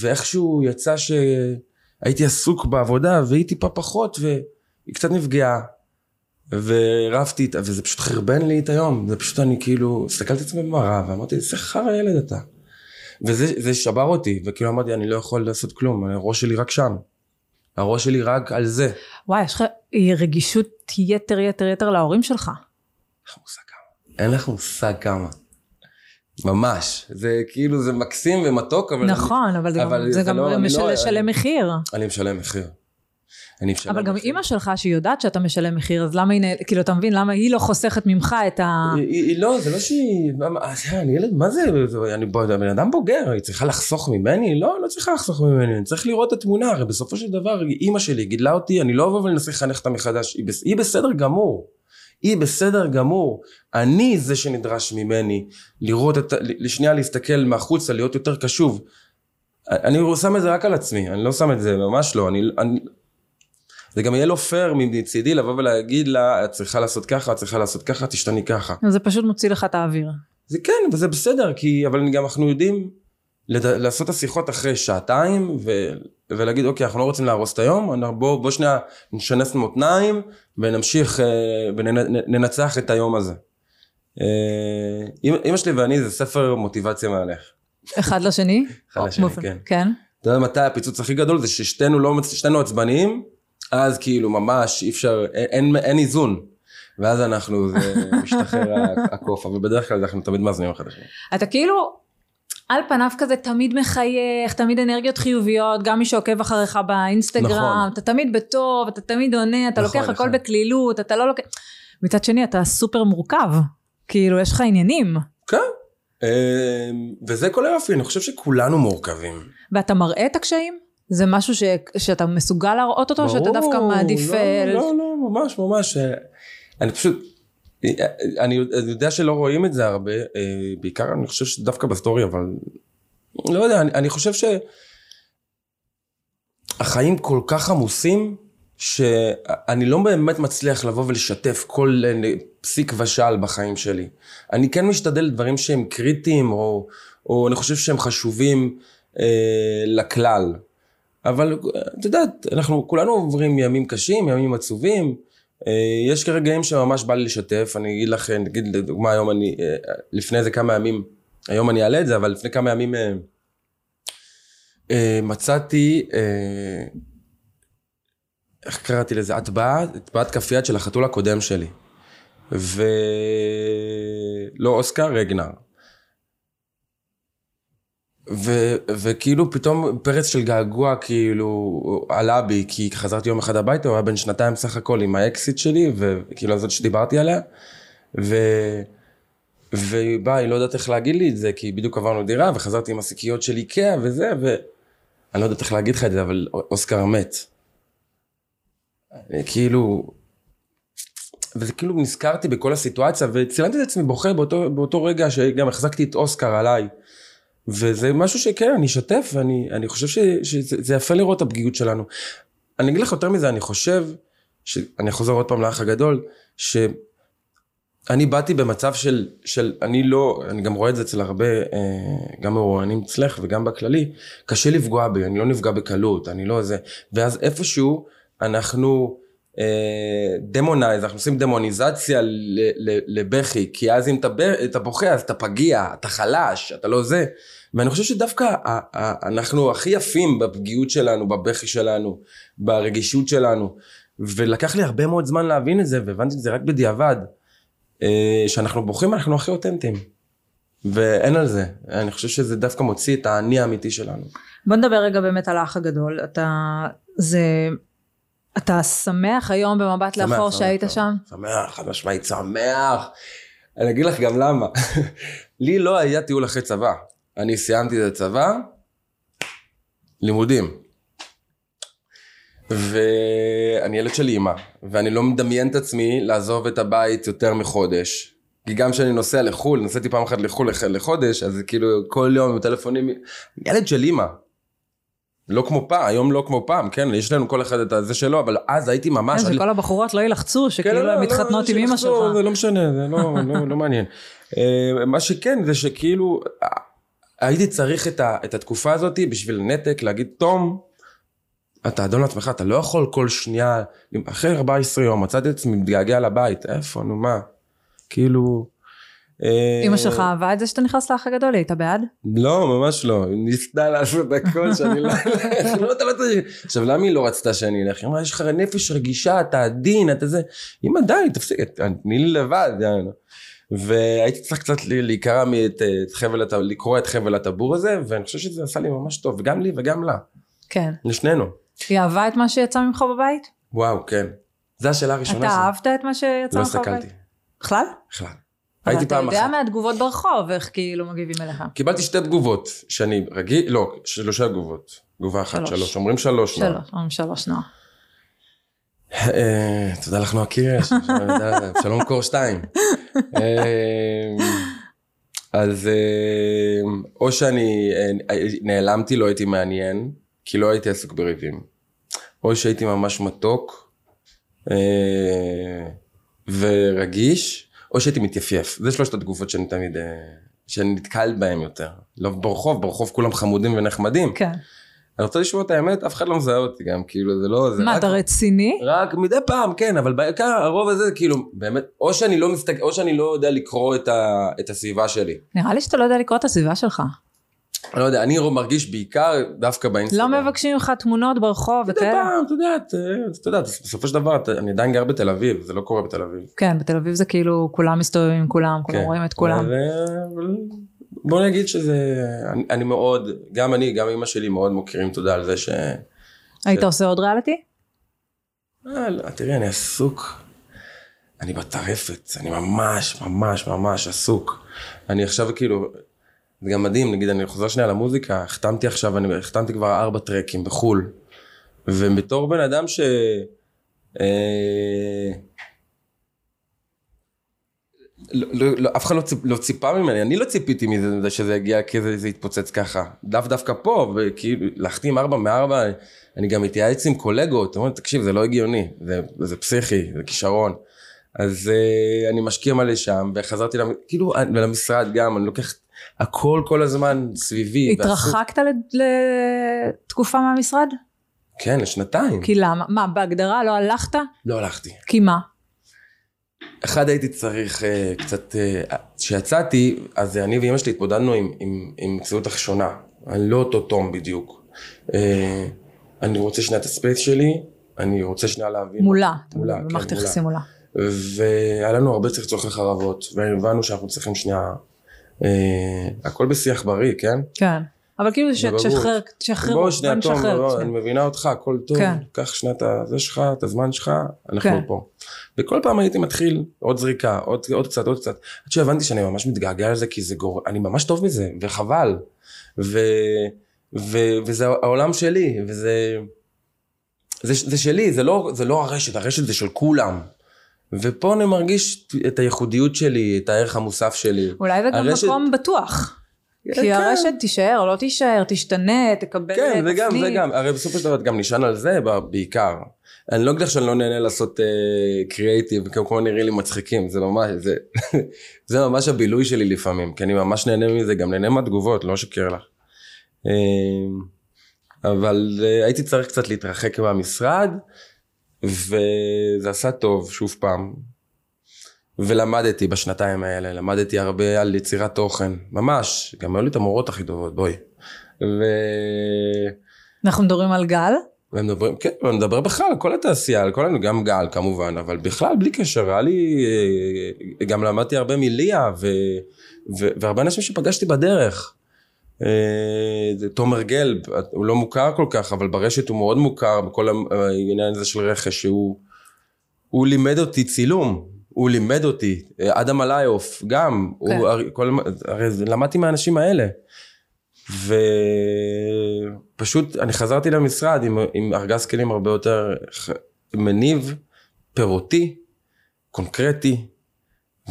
ואיכשהו יצא שהייתי עסוק בעבודה, והיא טיפה פחות, והיא קצת נפגעה. ורבתי איתה, וזה פשוט חרבן לי את היום, זה פשוט אני כאילו, הסתכלתי על עצמי במראה, ואמרתי, איזה חרא ילד אתה. וזה שבר אותי, וכאילו אמרתי, אני לא יכול לעשות כלום, הראש שלי רק שם. הראש שלי רק על זה. וואי, יש לך רגישות יתר יתר יתר להורים שלך. אין לך מושג כמה. ממש. זה כאילו, זה מקסים ומתוק, אבל... נכון, אני, אבל, אבל זה, זה גם לא, משל, לא, משלם אני, מחיר. אני משלם מחיר. אני משלם אבל גם. אימא שלך, שהיא יודעת שאתה משלם מחיר, אז למה היא, כאילו, אתה מבין, למה היא לא חוסכת ממך את ה... היא, היא, היא לא, זה לא שהיא... אני ילד, מה זה? אני בן אדם בוגר, היא צריכה לחסוך ממני? לא, לא צריכה לחסוך ממני, אני צריך לראות את התמונה, הרי בסופו של דבר, אימא שלי גידלה אותי, אני לא אבוא ולנסה לחנך אותה מחדש, היא, היא בסדר גמור. היא בסדר גמור. אני זה שנדרש ממני לראות את, לשנייה להסתכל מהחוצה, להיות יותר קשוב. אני שם את זה רק על עצמי, אני לא שם את זה, ממש לא. אני, אני, זה גם יהיה לא פייר מצידי לבוא ולהגיד לה, את צריכה לעשות ככה, את צריכה לעשות ככה, תשתני ככה. זה פשוט מוציא לך את האוויר. זה כן, וזה בסדר, כי, אבל גם אנחנו יודעים לד... לעשות את השיחות אחרי שעתיים, ו... ולהגיד, אוקיי, אנחנו לא רוצים להרוס את היום, בוא, בוא שנייה נשנס מותניים, ונמשיך, אה, וננצח את היום הזה. אמא שלי ואני זה ספר מוטיבציה מהלך. אחד לשני? אחד לשני, כן. כן. אתה יודע מתי הפיצוץ הכי גדול? זה ששתינו לא, עצבניים, אז כאילו ממש אי אפשר, אין, אין איזון. ואז אנחנו, זה משתחרר הקוף, אבל בדרך כלל אנחנו תמיד מאזנים אחד לשני. אתה כאילו, על פניו כזה תמיד מחייך, תמיד אנרגיות חיוביות, גם מי שעוקב אחריך באינסטגרם, נכון. אתה תמיד בטוב, אתה תמיד עונה, אתה נכון, לוקח נכון. הכל בקלילות, אתה לא לוקח... מצד שני, אתה סופר מורכב, כאילו, יש לך עניינים. כן, אמ, וזה כל היופי, אני חושב שכולנו מורכבים. ואתה מראה את הקשיים? זה משהו ש, שאתה מסוגל להראות אותו, ברור, שאתה דווקא מעדיף... לא, אה, לא, לא, ממש, ממש. אה, אני פשוט, אה, אני יודע שלא רואים את זה הרבה, בעיקר אני חושב שדווקא ב story, אבל לא יודע, אני, אני חושב שהחיים כל כך עמוסים, שאני לא באמת מצליח לבוא ולשתף כל פסיק ושל בחיים שלי. אני כן משתדל לדברים שהם קריטיים, או, או אני חושב שהם חשובים אה, לכלל. אבל את יודעת, אנחנו כולנו עוברים ימים קשים, ימים עצובים. אה, יש רגעים שממש בא לי לשתף, אני אגיד לך, נגיד לדוגמה היום אני, אה, לפני איזה כמה ימים, היום אני אעלה את זה, אבל לפני כמה ימים אה, מצאתי, איך קראתי לזה? הטבעת, הטבעת כף יד של החתול הקודם שלי. ולא אוסקר, רגנר. ו, וכאילו פתאום פרץ של געגוע כאילו עלה בי, כי חזרתי יום אחד הביתה, הוא היה בן שנתיים סך הכל עם האקסיט שלי, וכאילו הזאת שדיברתי עליה, ו... והיא באה, היא לא יודעת איך להגיד לי את זה, כי בדיוק עברנו דירה, וחזרתי עם השקיות של איקאה וזה, ואני לא יודעת איך להגיד לך את זה, אבל אוסקר מת. כאילו, וזה כאילו נזכרתי בכל הסיטואציה, וצילמתי את עצמי בוכה באותו, באותו רגע שגם החזקתי את אוסקר עליי. וזה משהו שכן, אני אשתף, ואני חושב ש, שזה יפה לראות את הפגיעות שלנו. אני אגיד לך יותר מזה, אני חושב, אני חוזר עוד פעם לאח הגדול, שאני באתי במצב של, של, אני לא, אני גם רואה את זה אצל הרבה, אה, גם מרואיינים אצלך וגם בכללי, קשה לפגוע בי, אני לא נפגע בקלות, אני לא זה, ואז איפשהו אנחנו, דמונייז, אנחנו עושים דמוניזציה לבכי, כי אז אם אתה בוכה אז אתה פגיע, אתה חלש, אתה לא זה. ואני חושב שדווקא אנחנו הכי יפים בפגיעות שלנו, בבכי שלנו, ברגישות שלנו. ולקח לי הרבה מאוד זמן להבין את זה, והבנתי את זה רק בדיעבד. אה, שאנחנו בוכים, אנחנו הכי אותנטיים. ואין על זה. אני חושב שזה דווקא מוציא את האני האמיתי שלנו. בוא נדבר רגע באמת על האח הגדול. אתה, זה אתה שמח היום במבט שמח, לאחור שמח, שהיית שם? שמח, חד משמעית שמח. אני אגיד לך גם למה. לי לא היה טיול אחרי צבא. אני סיימתי את הצבא, לימודים. ואני ילד של אימא, ואני לא מדמיין את עצמי לעזוב את הבית יותר מחודש. כי גם כשאני נוסע לחו"ל, נסעתי פעם אחת לחו"ל לחודש, אז כאילו כל יום בטלפונים, ילד של אימא. לא כמו פעם, היום לא כמו פעם, כן, יש לנו כל אחד את הזה שלו, אבל אז הייתי ממש... כן, שכל הבחורות לא יילחצו, כן, שכאילו לא, לא, הן מתחתנות עם אמא שלך. זה לא משנה, זה לא, לא, לא מעניין. אה, מה שכן, זה שכאילו, אה, הייתי צריך את התקופה הזאת בשביל נתק, להגיד, תום, אתה אדון לעצמך, אתה לא יכול כל שנייה, אחרי 14 יום, מצאתי את עצמי מתגעגע לבית, איפה, נו מה? כאילו... אה, אמא שלך אהבה את זה שאתה נכנס לאח הגדול, היא הייתה בעד? לא, ממש לא. היא ניסתה לעשות הכל שאני לא אלך. לא, אתה לא צריך... עכשיו, למה היא לא רצתה שאני אלך? היא אמרה, יש לך נפש רגישה, אתה עדין, אתה זה... אמא, די, תפסיק, תני לי לבד. והייתי צריך קצת להיקרע אה, את חבל, הט- לקרוא את חבל הטבור הזה, ואני חושב שזה עשה לי ממש טוב, גם לי וגם לה, כן. לשנינו. היא אהבה את מה שיצא ממך בבית? וואו, כן. זו השאלה הראשונה אתה שלי. אהבת את מה שיצא לא ממך בבית? הסתכלתי, בכלל? בכלל. הייתי אתה פעם יודע אחת. מהתגובות ברחוב איך כאילו מגיבים אליך. קיבלתי שתי תגובות, שאני רגיל, לא, שלושה תגובות. תגובה אחת, שלוש. שלוש. אומרים שלוש. נועה. שלוש, אומרים שלוש נועה. אה, תודה לך נועה קירש, שלום קור שתיים. אה, אז אה, או שאני נעלמתי, לא הייתי מעניין, כי לא הייתי עסוק בריבים. או שהייתי ממש מתוק ורגיש, או שהייתי מתייפייף. זה שלושת התגובות שאני תמיד, אה, שאני נתקל בהן יותר. לא ברחוב, ברחוב כולם חמודים ונחמדים. כן. אני רוצה לשמוע את האמת, אף אחד לא מזהה אותי גם, כאילו זה לא... זה מה, רק- אתה רציני? רק מדי פעם, כן, אבל בעיקר הרוב הזה, כאילו, באמת, או שאני לא מסתכל, או שאני לא יודע לקרוא את, ה, את הסביבה שלי. נראה לי שאתה לא יודע לקרוא את הסביבה שלך. לא יודע, אני מרגיש בעיקר דווקא לא באינסטגרם. מבקשים ממך תמונות ברחוב וכאלה? אתה יודע, את- אתה יודע, בסופו של דבר, אני עדיין גר בתל אביב, זה לא קורה בתל אביב. כן, בתל אביב זה כאילו כולם מסתובבים עם כולם, כולם כן. רואים את כולם. בוא נגיד שזה, אני, אני מאוד, גם אני, גם אמא שלי מאוד מוקירים תודה על זה ש... היית עושה עוד ריאליטי? אה, לא, תראי, אני עסוק. אני בטרפת, אני ממש, ממש, ממש עסוק. אני עכשיו כאילו, זה גם מדהים, נגיד, אני חוזר שנייה למוזיקה, החתמתי עכשיו, אני החתמתי כבר ארבע טרקים בחו"ל. ובתור בן אדם ש... אה, לא, לא, לא, אף אחד לא, ציפ, לא ציפה ממני, אני לא ציפיתי מזה שזה יגיע, כי זה, יתפוצץ ככה. דו דווקא פה, וכאילו, להחתים ארבע מארבע, אני גם מתייעץ עם קולגות, אומרים, תקשיב, זה לא הגיוני, זה, זה פסיכי, זה כישרון. אז uh, אני משקיע מלא שם, וחזרתי, למ... כאילו, אני- למשרד גם, אני לוקח הכל כל הזמן סביבי. התרחקת ל- לתקופה מהמשרד? כן, לשנתיים. כי למה? מה, בהגדרה לא הלכת? לא הלכתי. כי מה? אחד הייתי צריך uh, קצת, כשיצאתי, אז אני ואימא שלי התמודדנו עם, עם, עם מציאות הכי שונה. אני לא אותו תום בדיוק. Uh, אני רוצה שנייה את הספייס שלי, אני רוצה שנייה להבין. מולה. מולה, כן, במערכת מולה. יחסים מולה. והיה לנו הרבה צחצוחי חרבות, והבנו שאנחנו צריכים שנייה, אה, הכל בשיח בריא, כן? כן. אבל כאילו. שתשחרר, תשחררו, בוא שנייה, תום. אני מבינה אותך, הכל טוב, כן. קח את הזה שלך, את הזמן שלך, אנחנו כן. פה. וכל פעם הייתי מתחיל עוד זריקה, עוד, עוד קצת, עוד קצת, עד שהבנתי שאני ממש מתגעגע לזה, כי זה גור... אני ממש טוב בזה, וחבל. ו... ו... וזה העולם שלי, וזה... זה, זה שלי, זה לא, זה לא הרשת, הרשת זה של כולם. ופה אני מרגיש את הייחודיות שלי, את הערך המוסף שלי. אולי זה גם הרשת- מקום בטוח. כי כן. הרשת תישאר, לא תישאר, תשתנה, תקבל כן, זה גם, זה תפנית. גם, הרי בסופו של דבר את גם נשען על זה בעיקר. אני לא אגיד לך שאני לא נהנה לעשות קריאייטיב, uh, כמו נראה לי מצחיקים, זה ממש, זה, זה ממש הבילוי שלי לפעמים, כי אני ממש נהנה מזה, גם נהנה מהתגובות, לא אשקר לך. אה, אבל uh, הייתי צריך קצת להתרחק מהמשרד, וזה עשה טוב, שוב פעם. ולמדתי בשנתיים האלה, למדתי הרבה על יצירת תוכן, ממש, גם היו לי את המורות הכי טובות, בואי. ו... אנחנו מדברים על גל. ומדברים, כן, ומדבר בכלל על כל התעשייה, על כל, גם גל כמובן, אבל בכלל בלי קשר, היה לי, אה, גם למדתי הרבה מליה, ו, ו, והרבה אנשים שפגשתי בדרך. אה, זה תומר גלב, הוא לא מוכר כל כך, אבל ברשת הוא מאוד מוכר, בכל העניין הזה של רכש, שהוא הוא לימד אותי צילום, הוא לימד אותי, אה, אדם עליוף, גם, כן. הוא, כל, הרי למדתי מהאנשים האלה. ופשוט אני חזרתי למשרד עם, עם ארגז כלים הרבה יותר מניב, פירותי, קונקרטי,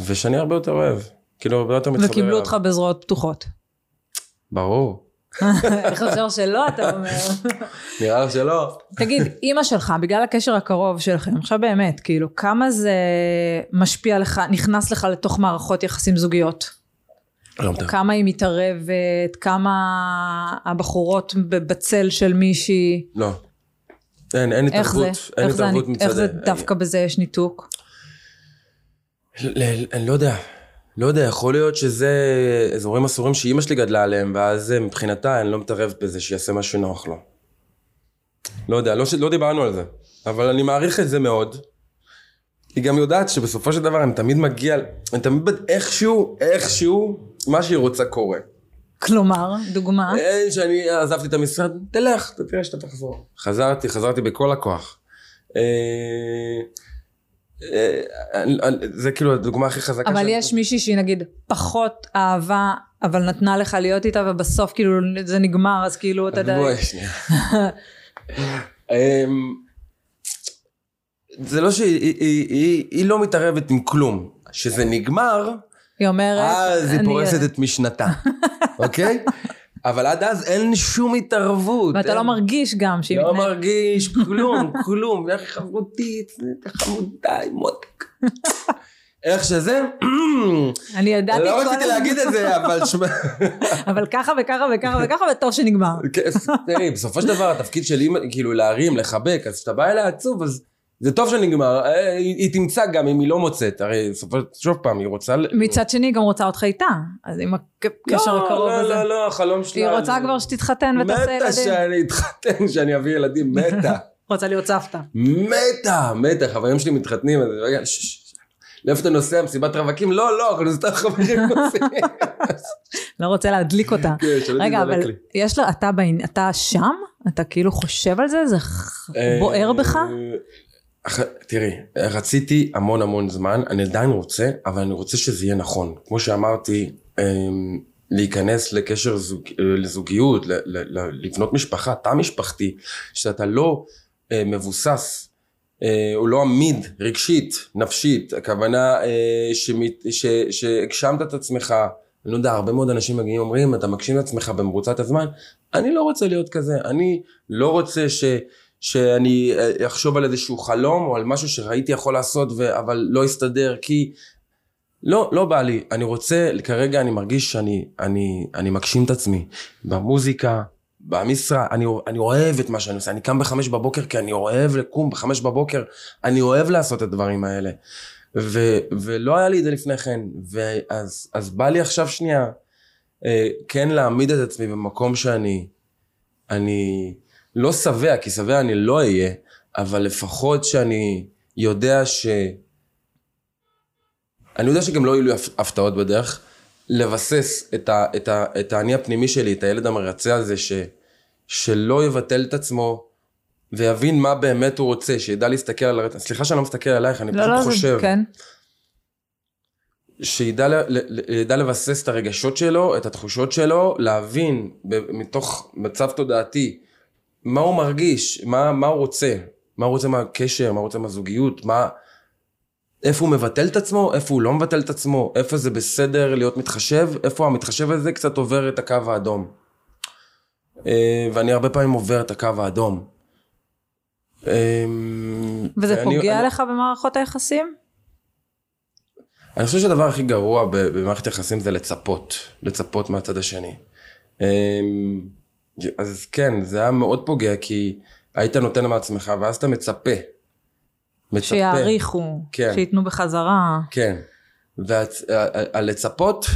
ושאני הרבה יותר אוהב. כאילו הרבה יותר מתחבר אליו. וקיבלו אותך בזרועות פתוחות. ברור. איך אפשר שלא, אתה אומר. נראה לך שלא. תגיד, אימא שלך, בגלל הקשר הקרוב שלכם, עכשיו באמת, כאילו, כמה זה משפיע לך, נכנס לך לתוך מערכות יחסים זוגיות? לא. כמה היא מתערבת, כמה הבחורות בצל של מישהי, לא. אין, אין איך זה? התערבות. אין איך זה, התערבות מצד... איך זה דווקא בזה יש ניתוק? אני לא יודע. לא יודע, יכול להיות שזה אזורים אסורים שאימא שלי גדלה עליהם, ואז אה, מבחינתה אני לא מתערבת בזה שיעשה משהו נוח לו. לא יודע, לא, לא דיברנו על זה, אבל אני מעריך את זה מאוד. היא גם יודעת שבסופו של דבר אני תמיד מגיע, אני תמיד איכשהו, איכשהו, מה שהיא רוצה קורה. כלומר, דוגמה, אין שאני עזבתי את המשרד, תלך, תראה שאתה תחזור. חזרתי, חזרתי בכל הכוח. אה, אה, אה, זה כאילו הדוגמה הכי חזקה. אבל שאני- יש מישהי שהיא נגיד פחות אהבה, אבל נתנה לך להיות איתה, ובסוף כאילו זה נגמר, אז כאילו אתה יודע, בואי שנייה. אמ, זה לא שהיא היא- היא- היא- היא לא מתערבת עם כלום. כשזה נגמר, היא אומרת, אז היא פורסת את משנתה, אוקיי? אבל עד אז אין שום התערבות. ואתה אין- לא מרגיש גם שהיא לא מתנהגת, מרגיש כלום, כלום. איך חברותית, חמודה, מותק. איך שזה, אני ידעתי לא כל רציתי הזמן, להגיד את זה, אבל שמע... אבל ככה וככה וככה וככה, וטוב שנגמר. כן, בסופו של דבר התפקיד של אימא, כאילו להרים, לחבק, אז כשאתה בא אליה עצוב, אז זה טוב שנגמר, אה, היא, היא תמצא גם אם היא לא מוצאת, הרי בסופו של שוב פעם, היא רוצה... מצד שני היא גם רוצה אותך איתה, אז עם הקשר לא, הקרוב לא, הזה. לא, לא, החלום שלה... היא רוצה זה- כבר שתתחתן ותעשה מתה ילדים. שאני אתחתן, שאני אביא ילדים, מתה. רוצה להיות סבתא. מתה, מתה, חברים שלי מתחתנים, אז רגע, לאיפה אתה נוסע? מסיבת רווקים? לא, לא, אנחנו סתם חברים נוסעים. לא רוצה להדליק אותה. כן, רגע, אבל. יש לו, אתה שם? אתה כאילו חושב על זה? זה ח- בוער בך? אח- תראי, רציתי המון המון זמן, אני עדיין רוצה, אבל אני רוצה שזה יהיה נכון. כמו שאמרתי, אמ, להיכנס לקשר זוג, אה, לזוגיות, ל- ל- ל- לבנות משפחה, תא משפחתי, שאתה לא אה, מבוסס, אה, הוא לא עמיד רגשית, נפשית, הכוונה אה, שהגשמת את עצמך, אני לא יודע, הרבה מאוד אנשים מגיעים ואומרים, אתה מגשים את עצמך במרוצת הזמן, אני לא רוצה להיות כזה, אני לא רוצה ש... שאני אה, אחשוב על איזשהו חלום או על משהו שראיתי יכול לעשות ו... אבל לא יסתדר כי לא, לא בא לי. אני רוצה, כרגע אני מרגיש שאני אני, אני מגשים את עצמי במוזיקה, במשרה, אני, אני אוהב את מה שאני עושה. אני קם בחמש בבוקר כי אני אוהב לקום בחמש בבוקר, אני אוהב לעשות את הדברים האלה. ו, ולא היה לי את זה לפני כן, ואז אז בא לי עכשיו שנייה אה, כן להעמיד את עצמי במקום שאני, אני לא שבע, כי שבע אני לא אהיה, אבל לפחות שאני יודע ש... אני יודע שגם לא יהיו לי הפ- הפתעות בדרך, לבסס את, ה, את, ה, את האני הפנימי שלי, את הילד המרצה הזה, ש, שלא יבטל את עצמו ויבין מה באמת הוא רוצה, שידע להסתכל על הרצף. סליחה שאני לא מסתכל עלייך, אני לא, פשוט לא, חושב. כן. שידע ל- ל- לבסס את הרגשות שלו, את התחושות שלו, להבין ב- מתוך מצב תודעתי מה הוא מרגיש, מה, מה הוא רוצה, מה הוא רוצה מהקשר, מה הוא רוצה מהזוגיות, מה... איפה הוא מבטל את עצמו, איפה הוא לא מבטל את עצמו, איפה זה בסדר להיות מתחשב, איפה המתחשב הזה קצת עובר את הקו האדום. אה, ואני הרבה פעמים עובר את הקו האדום. אה, וזה ואני- פוגע אני- לך במערכות היחסים? אני חושב שהדבר הכי גרוע במערכת יחסים זה לצפות, לצפות מהצד השני. אמ, אז כן, זה היה מאוד פוגע, כי היית נותן מעצמך, ואז אתה מצפה. מצפה. שיעריכו, כן. שייתנו בחזרה. כן. והלצפות,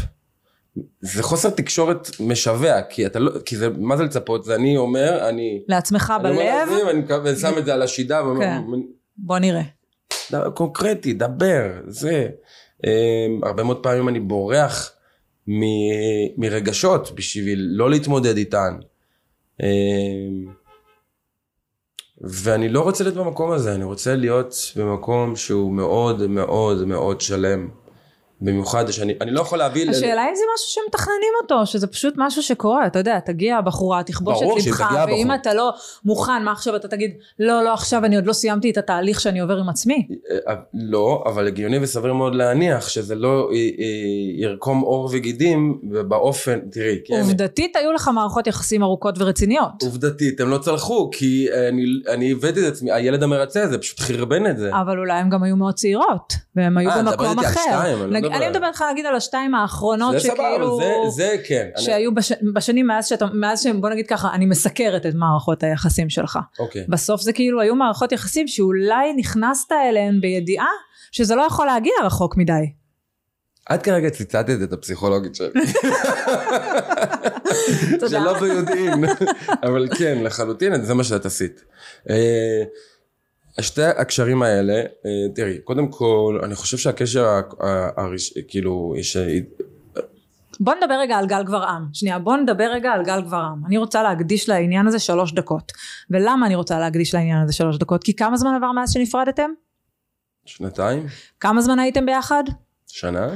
זה חוסר תקשורת משווע, כי אתה לא, כי זה, מה זה לצפות? זה אני אומר, אני... לעצמך אני אומר בלב, לעצמי, ואני מקו- ואני שם את זה על השידה, כן. בוא נראה. קונקרטי, דבר, זה. Um, הרבה מאוד פעמים אני בורח מ- מרגשות בשביל לא להתמודד איתן. Um, ואני לא רוצה להיות במקום הזה, אני רוצה להיות במקום שהוא מאוד מאוד מאוד שלם. במיוחד שאני אני לא יכול להביא... השאלה אם זה משהו שמתכננים אותו, שזה פשוט משהו שקורה, אתה יודע, תגיע הבחורה, תכבוש את הבחורה. ואם אתה לא מוכן, מה עכשיו אתה תגיד, לא, לא, עכשיו אני עוד לא סיימתי את התהליך שאני עובר עם עצמי. אה, לא, אבל הגיוני וסביר מאוד להניח שזה לא אה, אה, ירקום עור וגידים באופן, תראי, כן, עובדתית היו לך מערכות יחסים ארוכות ורציניות. עובדתית הם לא צלחו כי אני, הבאתי את עצמי, הילד המרצה הזה פשוט חרבן את זה. אבל אולי הן גם היו מאוד צעירות, והן היו אה, במקום אחר. אני אני מדברת לך נגיד על השתיים האחרונות זה סבבה, שכאילו... זה, זה כן. אני- שהיו בש... בשנים מאז שאתה, מאז שהם, בוא נגיד ככה, אני מסקרת את מערכות היחסים שלך. אוקיי. בסוף זה כאילו היו מערכות יחסים שאולי נכנסת אליהן בידיעה שזה לא יכול להגיע רחוק מדי. את כרגע ציטטת את הפסיכולוגית שלי. תודה. שלא ביודעין. אבל כן, לחלוטין, זה מה שאת עשית. שתי הקשרים האלה, אה, תראי, קודם כל, אני חושב שהקשר, הראש- כאילו, יש... בוא נדבר רגע על גל גברעם. שנייה, בוא נדבר רגע על גל גברעם. אני רוצה להקדיש לעניין הזה שלוש דקות. ולמה אני רוצה להקדיש לעניין הזה שלוש דקות? כי כמה זמן עבר מאז שנפרדתם? שנתיים? כמה זמן הייתם ביחד? שנה?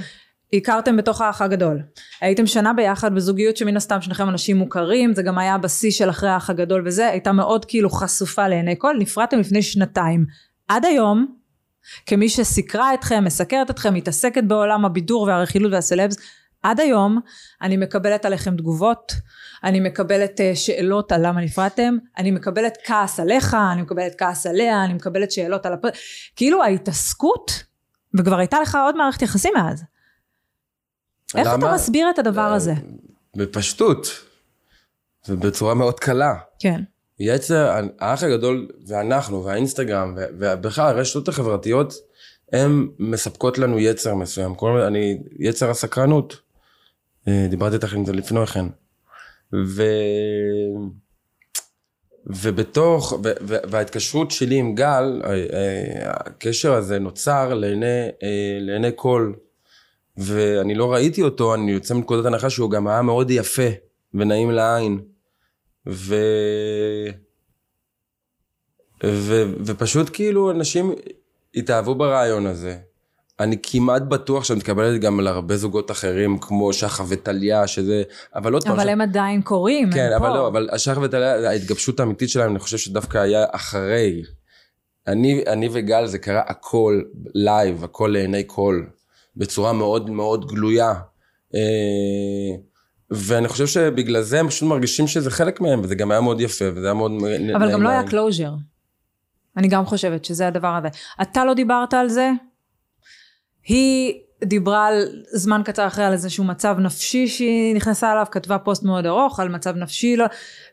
הכרתם בתוך האח הגדול. הייתם שנה ביחד בזוגיות שמן הסתם שניכם אנשים מוכרים, זה גם היה בשיא של אחרי האח הגדול וזה, הייתה מאוד כאילו חשופה לעיני כל, נפרדתם לפני שנתיים. עד היום, כמי שסיקרה אתכם, מסקרת אתכם, מתעסקת בעולם הבידור והרכילות והסלבס, עד היום אני מקבלת עליכם תגובות, אני מקבלת uh, שאלות על למה נפרדתם, אני מקבלת כעס עליך, אני מקבלת כעס עליה, אני מקבלת שאלות על הפ... כאילו ההתעסקות, וכבר הייתה לך עוד מערכת יחסים מאז. איך למה? אתה מסביר את הדבר הזה? בפשטות. ובצורה מאוד קלה. כן. יצר, האח הגדול ואנחנו והאינסטגרם ובכלל הרשתות החברתיות הן מספקות לנו יצר מסוים. כל, אני, יצר הסקרנות. אה, דיברתי איתך עם זה לפני כן. ו... ובתוך, ו- ו- וההתקשרות שלי עם גל, אה, אה, הקשר הזה נוצר לעיני, לעיני כל. ואני לא ראיתי אותו, אני יוצא מנקודת הנחה שהוא גם היה מאוד יפה ונעים לעין. ו... ו... ופשוט כאילו אנשים התאהבו ברעיון הזה. אני כמעט בטוח שאני מתקבלת גם על הרבה זוגות אחרים, כמו שחר וטליה, שזה... אבל עוד פעם... אבל ש- הם עדיין קורים, כן, הם אבל פה. לא, אבל השחר וטליה, ההתגבשות האמיתית שלהם, אני חושב שדווקא היה אחרי. אני, אני וגל זה קרה הכל live, הכל לעיני כל, בצורה מאוד מאוד גלויה. אה, ואני חושב שבגלל זה הם פשוט מרגישים שזה חלק מהם, וזה גם היה מאוד יפה, וזה היה מאוד... אבל גם לא היה closure. אני גם חושבת שזה הדבר הזה. אתה לא דיברת על זה? היא דיברה על זמן קצר אחרי על איזשהו מצב נפשי שהיא נכנסה אליו, כתבה פוסט מאוד ארוך על מצב נפשי, לא,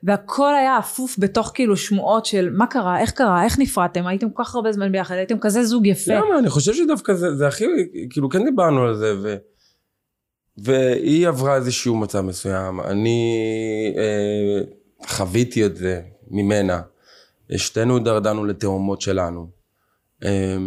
והכל היה אפוף בתוך כאילו שמועות של מה קרה, איך קרה, איך נפרדתם, הייתם כל כך הרבה זמן ביחד, הייתם כזה זוג יפה. למה? אני חושב שדווקא זה, זה הכי, כאילו כן דיברנו על זה, ו... והיא עברה איזשהו מצב מסוים, אני אה, חוויתי את זה ממנה, שתינו דרדרנו לתאומות שלנו. אה,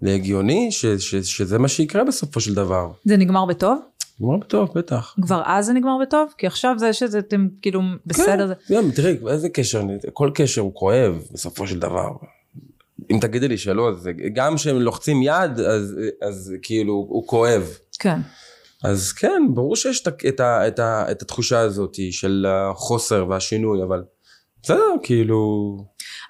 זה הגיוני ש, ש, שזה מה שיקרה בסופו של דבר. זה נגמר בטוב? נגמר בטוב, בטח. כבר אז זה נגמר בטוב? כי עכשיו זה שזה אתם כאילו בסדר. זה... כן, גם, תראי, איזה קשר, כל קשר הוא כואב בסופו של דבר. אם תגידי לי שלא, אז גם כשהם לוחצים יד, אז, אז כאילו הוא כואב. כן. אז כן, ברור שיש את, את, את, את התחושה הזאת של החוסר והשינוי, אבל בסדר, כאילו...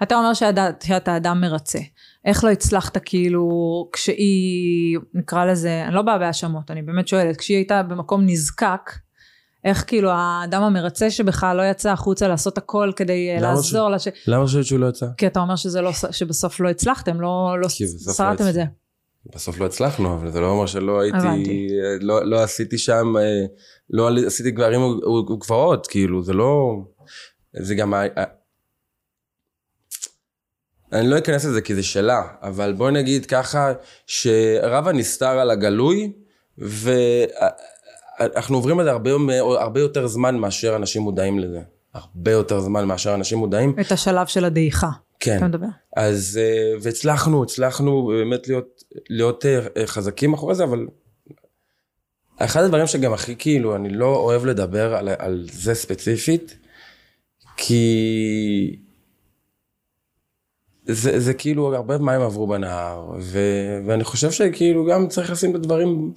אתה אומר שאתה אדם מרצה. איך לא הצלחת כאילו כשהיא נקרא לזה אני לא באה בהאשמות אני באמת שואלת כשהיא הייתה במקום נזקק איך כאילו האדם המרצה שבכלל לא יצא החוצה לעשות הכל כדי אה, לעזור לה ש... למה חושבת שהוא לא יצא? כי אתה אומר שזה לא שבסוף לא הצלחתם לא, לא לא שרדתם יצא. את זה בסוף לא הצלחנו, אבל זה לא אומר שלא הייתי... לא, לא עשיתי שם... אה, לא עשיתי גברים וגברות, כאילו, זה לא... זה גם... אני לא אכנס לזה כי זה שלה, אבל בואי נגיד ככה, שרב הנסתר על הגלוי, ואנחנו עוברים את זה הרבה, הרבה יותר זמן מאשר אנשים מודעים לזה. הרבה יותר זמן מאשר אנשים מודעים. את השלב של הדעיכה כן. אתה מדבר אז, אה, והצלחנו, הצלחנו באמת להיות, להיות אה, חזקים אחרי זה, אבל אחד הדברים שגם הכי כאילו, אני לא אוהב לדבר על, על זה ספציפית, כי זה, זה כאילו הרבה מים עברו בנהר, ו, ואני חושב שכאילו גם צריך לשים את הדברים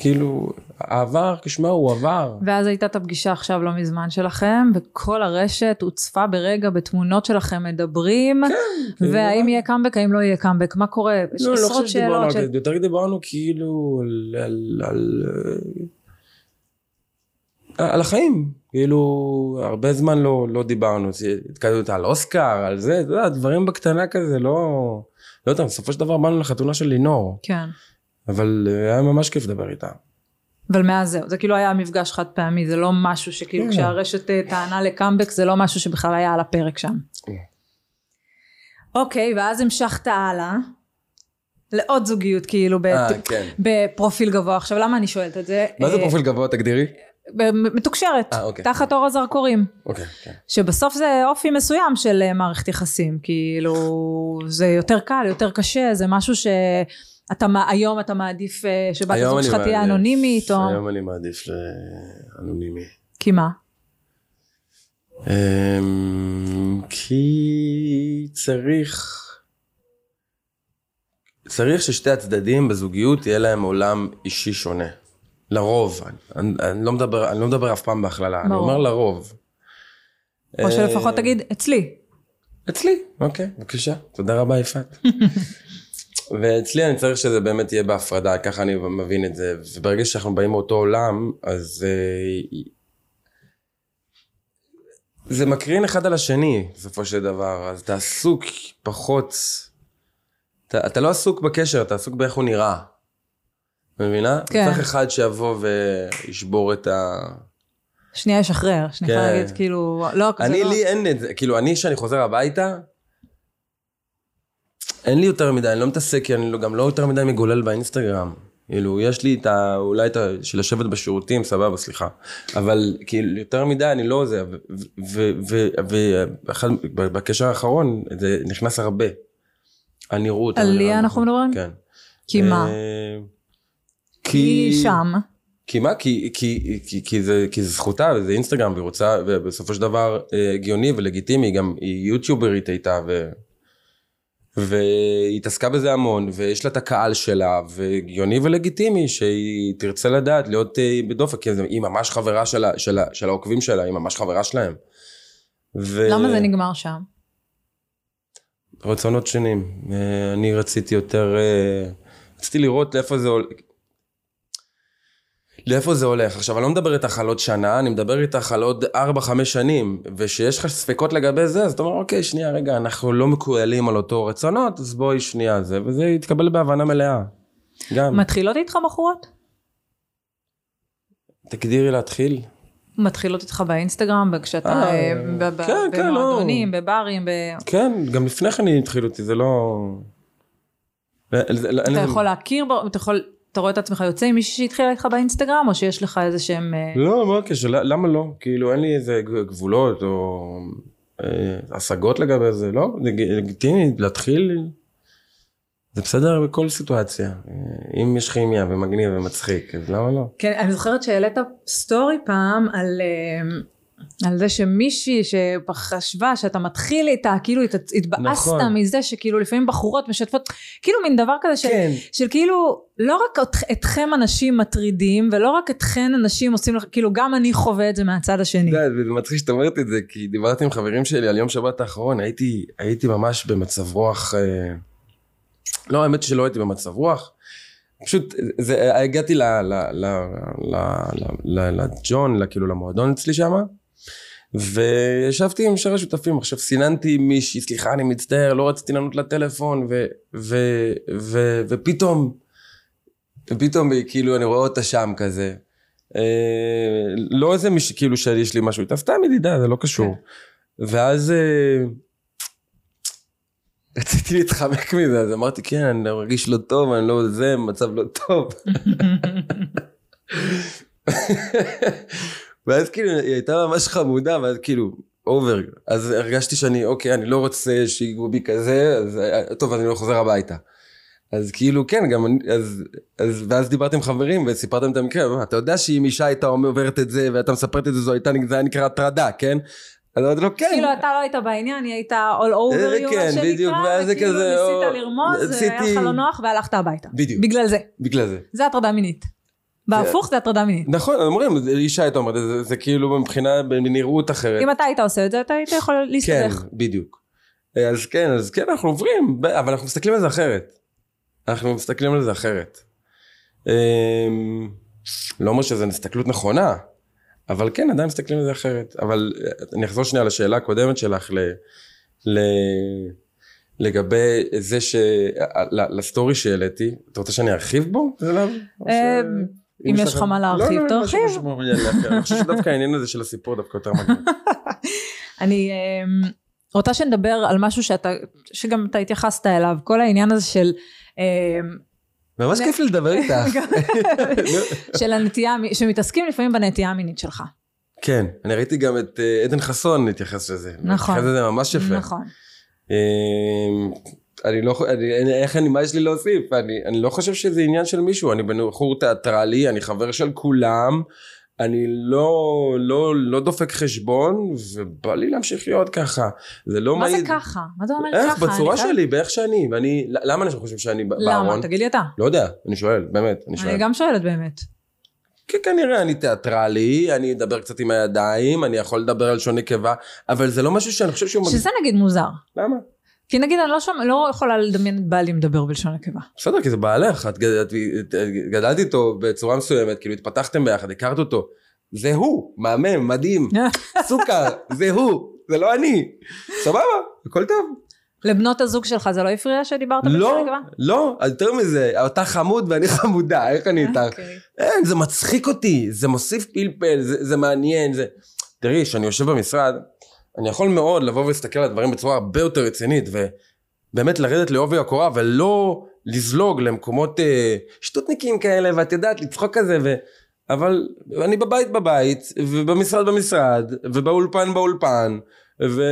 כאילו, העבר, כשמה הוא עבר. ואז הייתה את הפגישה עכשיו לא מזמן שלכם, וכל הרשת הוצפה ברגע בתמונות שלכם מדברים, כן, והאם יהיה קאמבק, האם לא יהיה קאמבק, מה קורה? יש לא, לא עשרות חושב שדיברנו על שאלות. זה, יותר דיברנו כאילו על, על, על, על החיים, כאילו הרבה זמן לא, לא דיברנו, התקדמות על אוסקר, על זה, אתה יודע, דברים בקטנה כזה, לא, לא יודע, בסופו של דבר באנו לחתונה של לינור, כן. אבל אה, היה ממש כיף לדבר איתה. אבל מאז זהו, זה כאילו היה מפגש חד פעמי, זה לא משהו שכאילו כן. כשהרשת אה, טענה לקאמבק, זה לא משהו שבכלל היה על הפרק שם. כן. אוקיי, ואז המשכת הלאה, לעוד זוגיות כאילו, ב- אה, כן. בפרופיל גבוה. עכשיו למה אני שואלת את זה? מה זה פרופיל גבוה, תגדירי? מתוקשרת, אה, אוקיי. תחת אור הזרקורים. אוקיי, כן. שבסוף זה אופי מסוים של אה, מערכת יחסים, כאילו זה יותר קל, יותר קשה, זה משהו שאתה, מע- היום אתה מעדיף אה, שבת הזוג שלך תהיה אנונימית, או... היום אני מעדיף לאנונימי. כי מה? אמ, כי צריך צריך ששתי הצדדים בזוגיות יהיה להם עולם אישי שונה. לרוב, אני, אני, לא, מדבר, אני לא מדבר אף פעם בהכללה, אני ברור. אומר לרוב. או שלפחות אה, תגיד, אצלי. אצלי, אוקיי, בבקשה, תודה רבה יפעת. ואצלי אני צריך שזה באמת יהיה בהפרדה, ככה אני מבין את זה, וברגע שאנחנו באים מאותו עולם, אז אה, זה מקרין אחד על השני, בסופו של דבר, אז אתה עסוק פחות, אתה, אתה לא עסוק בקשר, אתה עסוק באיך הוא נראה. מבינה? כן. צריך אחד שיבוא וישבור את ה... שנייה ישחרר, שנייה כן. להגיד כאילו, לא, זה אני, לא... לי אין את זה, כאילו, אני, כשאני חוזר הביתה, אין לי יותר מדי, אני לא מתעסק, כי אני לא- גם לא יותר מדי מגולל באינסטגרם. כאילו, יש לי את ה... אולי את ה... של לשבת בשירותים, סבבה, סליחה. אבל כאילו, יותר מדי אני לא זה, ובקשר האחרון, זה נכנס הרבה. הנראות. על ליה אנחנו. מדברים? כן. כי מה? כי שם. כי מה? כי, כי, כי, כי, זה, כי זה זכותה וזה אינסטגרם והיא רוצה, ובסופו של דבר אה, הגיוני ולגיטימי, גם היא יוטיוברית הייתה ו... והיא התעסקה בזה המון ויש לה את הקהל שלה והגיוני ולגיטימי שהיא תרצה לדעת להיות אה, בדופק, כי היא ממש חברה של, ה- של, העוקבים שלה, היא ממש חברה שלהם. ו... למה זה נגמר שם? רצונות שונים. אה, אני רציתי יותר, רציתי לראות לאיפה זה. לאיפה זה הולך? עכשיו, אני לא מדבר איתך על עוד שנה, אני מדבר איתך על עוד 4-5 שנים, ושיש לך ספקות לגבי זה, אז אתה אומר, אוקיי, שנייה, רגע, אנחנו לא מקוילים על אותו רצונות, אז בואי שנייה זה, וזה יתקבל בהבנה מלאה. גם. מתחילות איתך בחורות? תגדירי להתחיל. מתחילות איתך באינסטגרם, כשאתה אה, אה, כן, כן, לא. במועדונים, בברים, ב- כן, גם לפני כן התחילו אותי, זה לא... אתה יכול להכיר, אתה יכול, אתה רואה את עצמך יוצא עם מישהי שהתחילה איתך באינסטגרם, או שיש לך איזה שהם... אה, לא, מה הקשר? למה לא? כאילו, אין לי איזה גבולות או אה, השגות לגבי זה, לא? לגיטימי להתחיל, זה בסדר בכל סיטואציה. אה, אם יש כימיה ומגניב ומצחיק, אז למה לא? כן, אני זוכרת שהעלית סטורי פעם על, אה, על זה שמישהי שחשבה שאתה מתחיל איתה, כאילו הת- התבאסת נכון. מזה שכאילו לפעמים בחורות משתפות, כאילו מין דבר כזה של, כן. של כאילו לא רק אות- אתכם אנשים מטרידים ולא רק אתכן אנשים עושים לך, כאילו גם אני חווה את זה מהצד השני. זה מצחיק שאת אומרת את זה, כי דיברתי עם חברים שלי על יום שבת האחרון, הייתי, הייתי ממש במצב רוח, אה, לא, האמת שלא הייתי במצב רוח, פשוט, זה, הגעתי ל- ל- לג'ון, כאילו למועדון אצלי שמה, וישבתי עם שאר השותפים, עכשיו סיננתי מישהי, סליחה, אני מצטער, לא רציתי לענות לטלפון, ו, ו, ו, ופתאום, ופתאום כאילו אני רואה אותה שם כזה. אה, לא איזה מישהי כאילו שיש לי משהו איתה, סתם ידידה, זה לא קשור. ואז אה, רציתי להתחמק מזה, אז אמרתי, כן, אני מרגיש לא טוב, אני לא זה, מצב לא טוב. ואז כאילו היא הייתה ממש חמודה, ואז כאילו, אובר. אז הרגשתי שאני, אוקיי, אני לא רוצה שיגעו בי כזה, אז אה, טוב, אז אני לא חוזר הביתה. אז כאילו, כן, גם אני, אז, אז, ואז דיברתי עם חברים וסיפרתם את המקרה, "מה, אתה יודע שאם אישה הייתה עוברת את זה ואתה מספרת את זה, זו הייתה, זה היה נקרא הטרדה, כן? אז אמרתי לו, כן. כאילו אתה לא היית בעניין, היא הייתה all over אה, you, כן, מה בדיוק, שנקרא, וכאילו ניסית לרמוז, היה לך לא נוח והלכת הביתה. בדיוק. בגלל זה. בגלל זה. זה הטרדה מינית. בהפוך זה הטרדה מינית. נכון, אומרים, אישה הייתה אומרת, זה, זה כאילו מבחינה, בנראות אחרת. אם אתה היית עושה את זה, אתה היית יכול כן, להסתבך. בדיוק. אז כן, אז כן, אנחנו עוברים, אבל אנחנו מסתכלים על זה אחרת. אנחנו מסתכלים על זה אחרת. אמ, לא אומר שזו הסתכלות נכונה, אבל כן, עדיין מסתכלים על זה אחרת. אבל אה, אני אחזור שנייה לשאלה הקודמת שלך, ל, ל, לגבי זה ש... לסטורי שהעליתי, אתה רוצה שאני ארחיב בו? אם יש לך מה להרחיב, לא, לא, לא, תרחיב. משהו להרחיב. אני חושב שדווקא העניין הזה של הסיפור דווקא יותר מגניב. אני אמ, רוצה שנדבר על משהו שאתה, שגם אתה התייחסת אליו, כל העניין הזה של, אמ, ממש כיף לדבר איתך. של הנטייה, שמתעסקים לפעמים בנטייה המינית שלך. כן, אני ראיתי גם את אה, עדן חסון להתייחס לזה. נכון. זה זה ממש יפה. נכון. אני לא, אני, אני- איך אני, מה יש לי להוסיף? אני, אני לא חושב שזה עניין של מישהו, אני בחור תיאטרלי, אני חבר של כולם, אני לא, לא, לא דופק חשבון, ובא לי להמשיך להיות ככה. זה לא מה זה מעיד... ככה? מה זה אומר איך? ככה? בצורה אני חייב- שלי, באיך שאני, ואני, למה אני חושב שאני ב- למה? בארון? תגיד לי אתה. לא יודע, אני שואל, באמת, אני שואל. אני גם שואלת באמת. כי כנראה אני תיאטרלי, אני אדבר קצת עם הידיים, אני יכול לדבר על שוני קיבה, אבל זה לא משהו שאני חושב שהוא... מג- שזה נגיד מוזר. למה? כי נגיד אני לא, שומע, לא יכולה לדמיין את בעלי מדבר בלשון נקבה. בסדר, כי זה בעלך, את גד- את- גדלת איתו בצורה מסוימת, כאילו התפתחתם ביחד, הכרת אותו. זה הוא, מהמם, מדהים, סוכר, זה הוא, זה לא אני. סבבה, הכל טוב. לבנות הזוג שלך זה לא הפריע שדיברת בלשון לא, נקבה? לא, יותר מזה, אתה חמוד ואני חמודה, איך אני איתך? אוקיי. אין, זה מצחיק אותי, זה מוסיף פלפל, זה, זה מעניין, זה... תראי, כשאני יושב במשרד, אני יכול מאוד לבוא ולהסתכל על הדברים בצורה הרבה יותר רצינית, ובאמת לרדת לעובי הקורה, ולא לזלוג למקומות אה, שטותניקים כאלה, ואת יודעת, לצחוק כזה, ו... אבל אני בבית בבית, ובמשרד במשרד, ובאולפן באולפן, ו...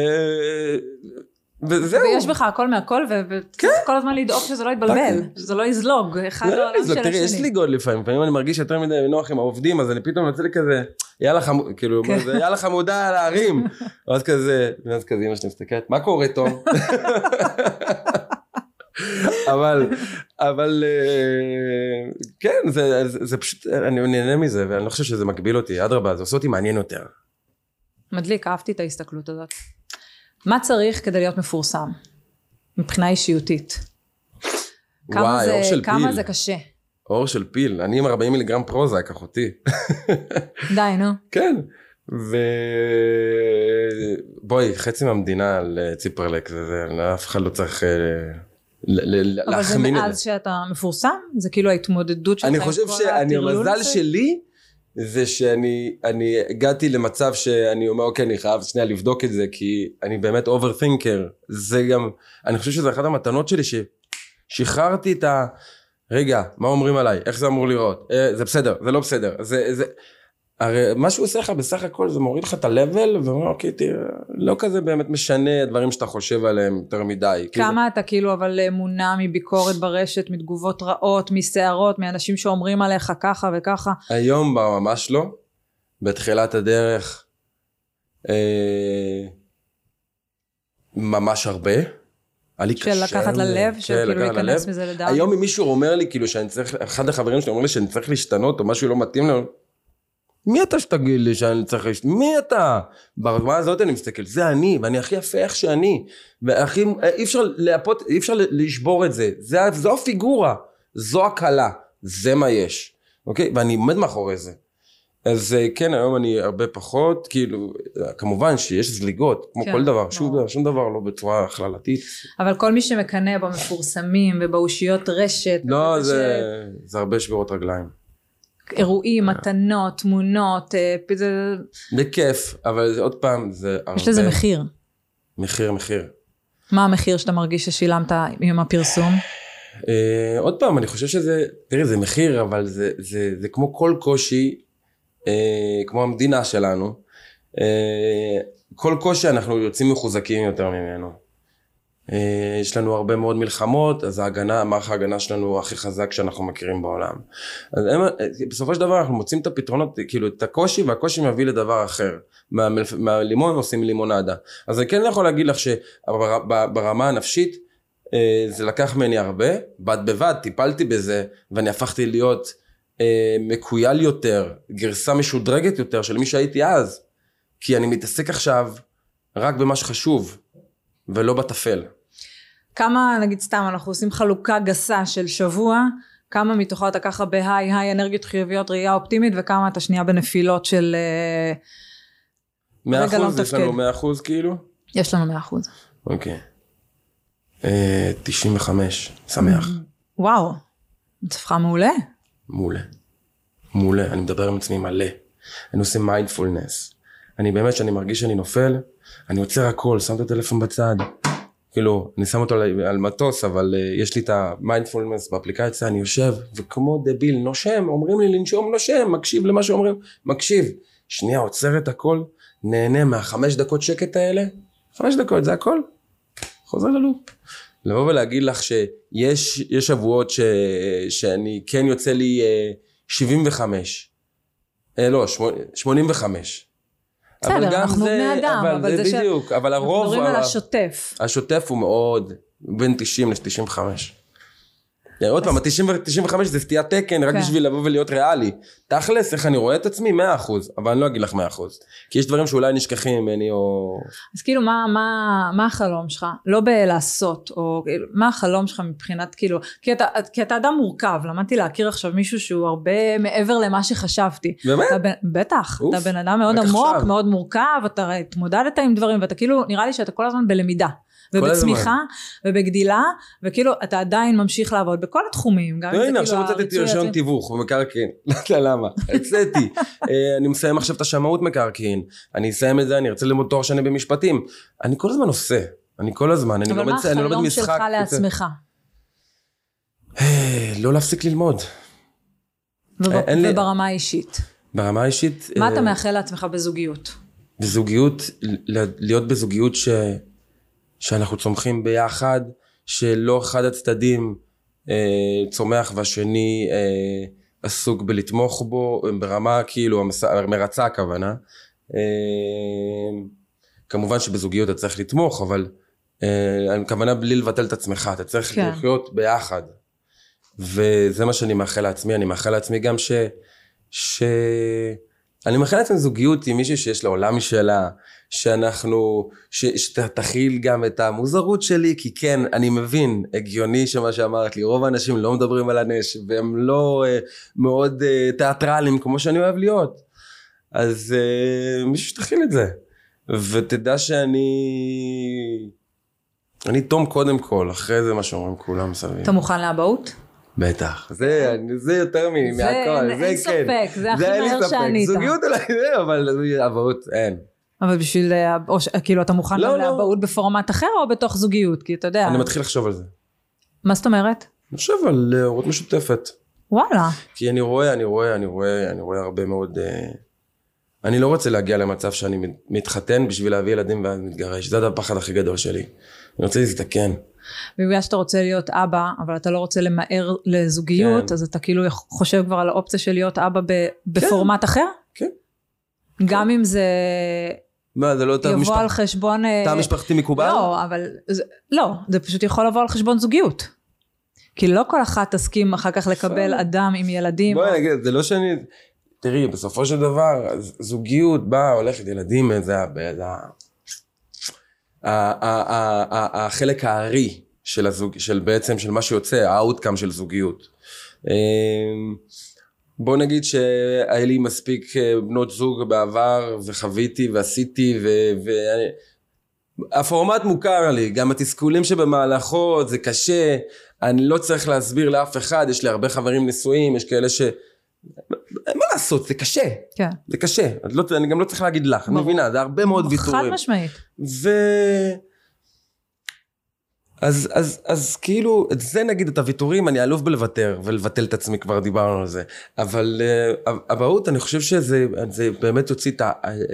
וזהו. ויש בך הכל מהכל, וצריך כל הזמן לדאוג שזה לא יתבלבל, כן. שזה לא יזלוג, אחד לא, לעולם לא, של תראי, יש השני. לי גוד לפעמים, לפעמים אני מרגיש יותר מדי נוח עם העובדים, אז אני פתאום יוצא לי כזה, יאללה חמוד, כאילו, כן. זה, יאללה חמודה להרים, ואז כזה, ואז כזה אמא שלי מסתכלת, מה קורה תום? אבל, אבל, אה, כן, זה, זה, זה פשוט, אני נהנה מזה, ואני לא חושב שזה מגביל אותי, אדרבה, זה עושה אותי מעניין יותר. מדליק, אהבתי את ההסתכלות הזאת. מה צריך כדי להיות מפורסם? מבחינה אישיותית. כמה וואי, זה- אור של כמה פיל. זה קשה. אור של פיל, אני עם 40 מיליגרם פרוזק, אחותי. די, נו. כן. ובואי, חצי מהמדינה על אה, ציפרלק, זה, זה, אף אחד לא צריך אה, ל- ל- אבל זה להחמין את מאז זה. שאתה מפורסם? זה כאילו ההתמודדות שלך אני עם חושב כל שאני, הטרלול המזל הזה? שלי, זה שאני אני הגעתי למצב שאני אומר, אוקיי, אני חייב שנייה לבדוק את זה, כי אני באמת אוברתינקר. זה גם, אני חושב שזה אחת המתנות שלי, ששחררתי את ה... רגע, מה אומרים עליי? איך זה אמור לראות? אה, זה בסדר, זה לא בסדר. זה, זה... הרי מה שהוא עושה לך בסך הכל זה מוריד לך את ה-level ואומר אוקיי תראה לא כזה באמת משנה דברים שאתה חושב עליהם יותר מדי. כאילו, כמה אתה כאילו אבל אה, מונע מביקורת ברשת, מתגובות רעות, מסערות, מאנשים שאומרים עליך ככה וככה? היום ממש לא. בתחילת הדרך אה, ממש הרבה. היה לי של קשה לקחת עם זה. ללב, כן, של כאילו לקחת להיכנס ללב. מזה לדעת? היום אם מישהו אומר לי כאילו שאני צריך, אחד החברים שלי אומר לי שאני צריך להשתנות או משהו לא מתאים לו, מי אתה שתגיד לי שאני צריך להשתנות? מי אתה? ברמה הזאת אני מסתכל, זה אני, ואני הכי יפה איך שאני. והכי, אי אפשר להפות, אי אפשר לשבור את זה. זה. זו הפיגורה, זו הקלה, זה מה יש. אוקיי? ואני עומד מאחורי זה. אז אה, כן, היום אני הרבה פחות, כאילו, כמובן שיש זליגות, כמו כן, כל דבר, ברור. דבר, שום דבר לא בצורה הכללתית. אבל כל מי שמקנא במפורסמים ובאושיות רשת, לא, זה, זה הרבה שבירות רגליים. אירועים, מתנות, תמונות, אה, זה- בכיף, אבל זה, עוד פעם, זה הרבה... יש לזה מחיר. מחיר, מחיר. מה המחיר שאתה מרגיש ששילמת עם הפרסום? אה, עוד פעם, אני חושב שזה, תראי, זה מחיר, אבל זה, זה, זה כמו כל קושי, אה, כמו המדינה שלנו, אה, כל קושי אנחנו יוצאים מחוזקים יותר ממנו. אה, יש לנו הרבה מאוד מלחמות, אז ההגנה, מערך ההגנה שלנו הוא הכי חזק שאנחנו מכירים בעולם. אז הם, אה, בסופו של דבר אנחנו מוצאים את הפתרונות, כאילו את הקושי, והקושי מביא לדבר אחר. מהלימון עושים לימונדה. אז אני כן יכול להגיד לך שברמה הנפשית, אה, זה לקח ממני הרבה, בד בבד טיפלתי בזה, ואני הפכתי להיות מקוייל יותר, גרסה משודרגת יותר של מי שהייתי אז. כי אני מתעסק עכשיו רק במה שחשוב, ולא בטפל. כמה, נגיד סתם, אנחנו עושים חלוקה גסה של שבוע, כמה מתוכו אתה ככה בהיי, היי אנרגיות חיוביות, ראייה אופטימית, וכמה אתה שנייה בנפילות של... אה, מאה רגע, לא אחוז, יש. לנו מאה אחוז כאילו? יש לנו מאה אחוז. אוקיי. אה, 95, שמח. וואו, מצבך מעולה. מעולה. מעולה, אני מדבר עם עצמי מלא. אני עושה מיינדפולנס. אני באמת, כשאני מרגיש שאני נופל, אני עוצר הכל, שם את הטלפון בצד. כאילו, אני שם אותו על, על מטוס, אבל אה, יש לי את המיינדפולנס באפליקציה, אני יושב, וכמו דביל, נושם, אומרים לי לנשום, נושם, מקשיב למה שאומרים, מקשיב. שנייה, עוצר את הכל, נהנה מהחמש דקות שקט האלה, חמש דקות, זה הכל. חוזר ל loop. לבוא ולהגיד לך שיש יש שבועות ש, שאני כן יוצא לי אה, 75, אה, לא, שמונה- 85. אבל בסדר, גם אנחנו בני אדם, אבל אבל זה זה ש- בדיוק, אבל אנחנו הרוב, מדברים על השוטף. השוטף הוא מאוד בין 90 ל-95. עוד פעם, ה-95 זה סטיית תקן רק כן. בשביל לבוא ולהיות ריאלי. תכלס, איך אני רואה את עצמי? 100%, אבל אני לא אגיד לך 100%. כי יש דברים שאולי נשכחים ממני, או... אז כאילו, מה, מה, מה החלום שלך? לא בלעשות, או כאילו, מה החלום שלך מבחינת, כאילו, כי אתה, כי אתה אדם מורכב, למדתי להכיר עכשיו מישהו שהוא הרבה מעבר למה שחשבתי. באמת? אתה בטח, אוף, אתה בן אדם מאוד עמוק, עכשיו. מאוד מורכב, אתה התמודדת עם דברים, ואתה כאילו, נראה לי שאתה כל הזמן בלמידה. ובצמיחה, ובגדילה, וכאילו, אתה עדיין ממשיך לעבוד בכל התחומים, גם אם לא, זה הנה, כאילו עכשיו הוצאתי רישיון. תיווך במקרקעין, לא יודע למה, הוצאתי. אה, אני מסיים עכשיו את השמאות מקרקעין, אני אסיים את זה, אני ארצה ללמוד תואר שני במשפטים. אני כל הזמן עושה, אני כל הזמן, אני אבל לומד מה אני לומד החלום משחק. שלך לעצמך? אה, לא להפסיק ללמוד. לי- וברמה האישית. ברמה האישית, מה אה, אתה מאחל לעצמך בזוגיות? בזוגיות, להיות בזוגיות ש... שאנחנו צומחים ביחד, שלא אחד הצדדים אה, צומח והשני אה, עסוק בלתמוך בו, ברמה כאילו המס... מרצה הכוונה. אה, כמובן שבזוגיות אתה צריך לתמוך, אבל אה, הכוונה בלי לבטל את עצמך, אתה צריך. כן. לחיות ביחד. וזה מה שאני מאחל לעצמי, אני מאחל לעצמי גם ש... ש... אני מאחל לעצמי זוגיות עם מישהי שיש לה עולם משלה, שאנחנו, שתכיל גם את המוזרות שלי, כי כן, אני מבין, הגיוני שמה שאמרת לי, רוב האנשים לא מדברים על הנש, והם לא uh, מאוד uh, תיאטרלים כמו שאני אוהב להיות. אז uh, מישהו שתכיל את זה, ותדע שאני... אני תום קודם כל, אחרי זה מה שאומרים כולם מסביב. אתה מוכן לאבהות? בטח, זה, זה יותר מ- זה מהכל, אין- זה אין כן. ספק, זה הכי אין לי מהר ספק. שענית. זוגיות אולי זה, אבל אבהות אין. אבל בשביל, אה, או ש- כאילו אתה מוכן לא, גם לא. לאבהות בפורמט אחר או בתוך זוגיות? כי אתה יודע, אני מתחיל לחשוב על זה. מה זאת אומרת? אני חושב על אה, הורות משותפת. וואלה. כי אני רואה, אני רואה, אני רואה, אני רואה הרבה מאוד... אה, אני לא רוצה להגיע למצב שאני מת- מתחתן בשביל להביא ילדים ואז מתגרש. זה הפחד הכי גדול שלי. אני רוצה להזדקן. בגלל שאתה רוצה להיות אבא, אבל אתה לא רוצה למהר לזוגיות, כן. אז אתה כאילו חושב כבר על האופציה של להיות אבא ב- בפורמט אחר? כן. גם אם זה מה, זה לא תא יבוא משפח- על חשבון... אה, תא משפחתי מקובל? לא, אבל... זה- לא, זה פשוט יכול לבוא על חשבון זוגיות. כי לא כל אחת תסכים אחר כך לקבל. אדם עם ילדים. בואי נגיד, זה לא שאני... תראי, בסופו של דבר, זוגיות באה, הולכת, ילדים, זה החלק הארי של הזוג, של בעצם, של מה שיוצא, ה outcome של זוגיות. אמ, בוא נגיד שהיה לי מספיק אה, בנות זוג בעבר, וחוויתי ועשיתי, ו... ו- הפורמט מוכר לי, גם התסכולים שבמהלכו זה קשה, אני לא צריך להסביר לאף אחד, יש לי הרבה חברים נשואים, יש כאלה ש... מה לעשות, זה קשה, כן. זה קשה, את לא, אני גם לא צריך להגיד לך, אני. מבינה, זה הרבה מאוד חד ויתורים. משמעית. ו... אז, אז, אז כאילו, את זה נגיד, את הוויתורים, אני אלוף בלוותר, ולבטל את עצמי, כבר דיברנו על זה. אבל uh, אבהות, אני חושב שזה זה באמת יוציא את,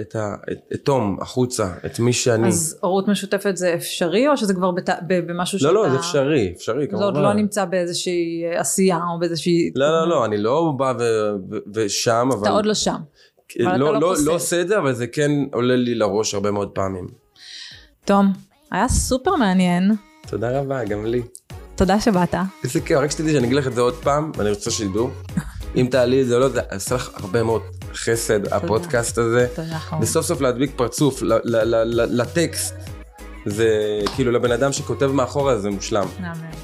את, את, את תום החוצה, את מי שאני. אז הורות משותפת זה אפשרי, או שזה כבר בת... ב- במשהו לא, לא, זה אפשרי, אפשרי, זה כמובן. עוד לא נמצא באיזושהי עשייה, או באיזושהי... לא, לא, לא, אני לא בא ו, ו, ושם, אבל... אתה עוד לא שם. אתה לא, לא לא. לא עושה את זה, אבל זה כן עולה לי לראש הרבה מאוד פעמים. תום, היה סופר מעניין. תודה רבה, גם לי. תודה שבאת. איזה כיף, רק שתדעי שאני אגיד לך את זה עוד פעם, ואני רוצה שידעו. אם תעלי את זה או לא, זה עושה לך הרבה מאוד חסד, הפודקאסט הזה. תודה חמור. וסוף סוף להדביק פרצוף לטקסט. זה כאילו לבן אדם שכותב מאחורה זה מושלם.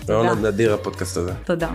רעיון תודה. נדיר הפודקאסט הזה. תודה.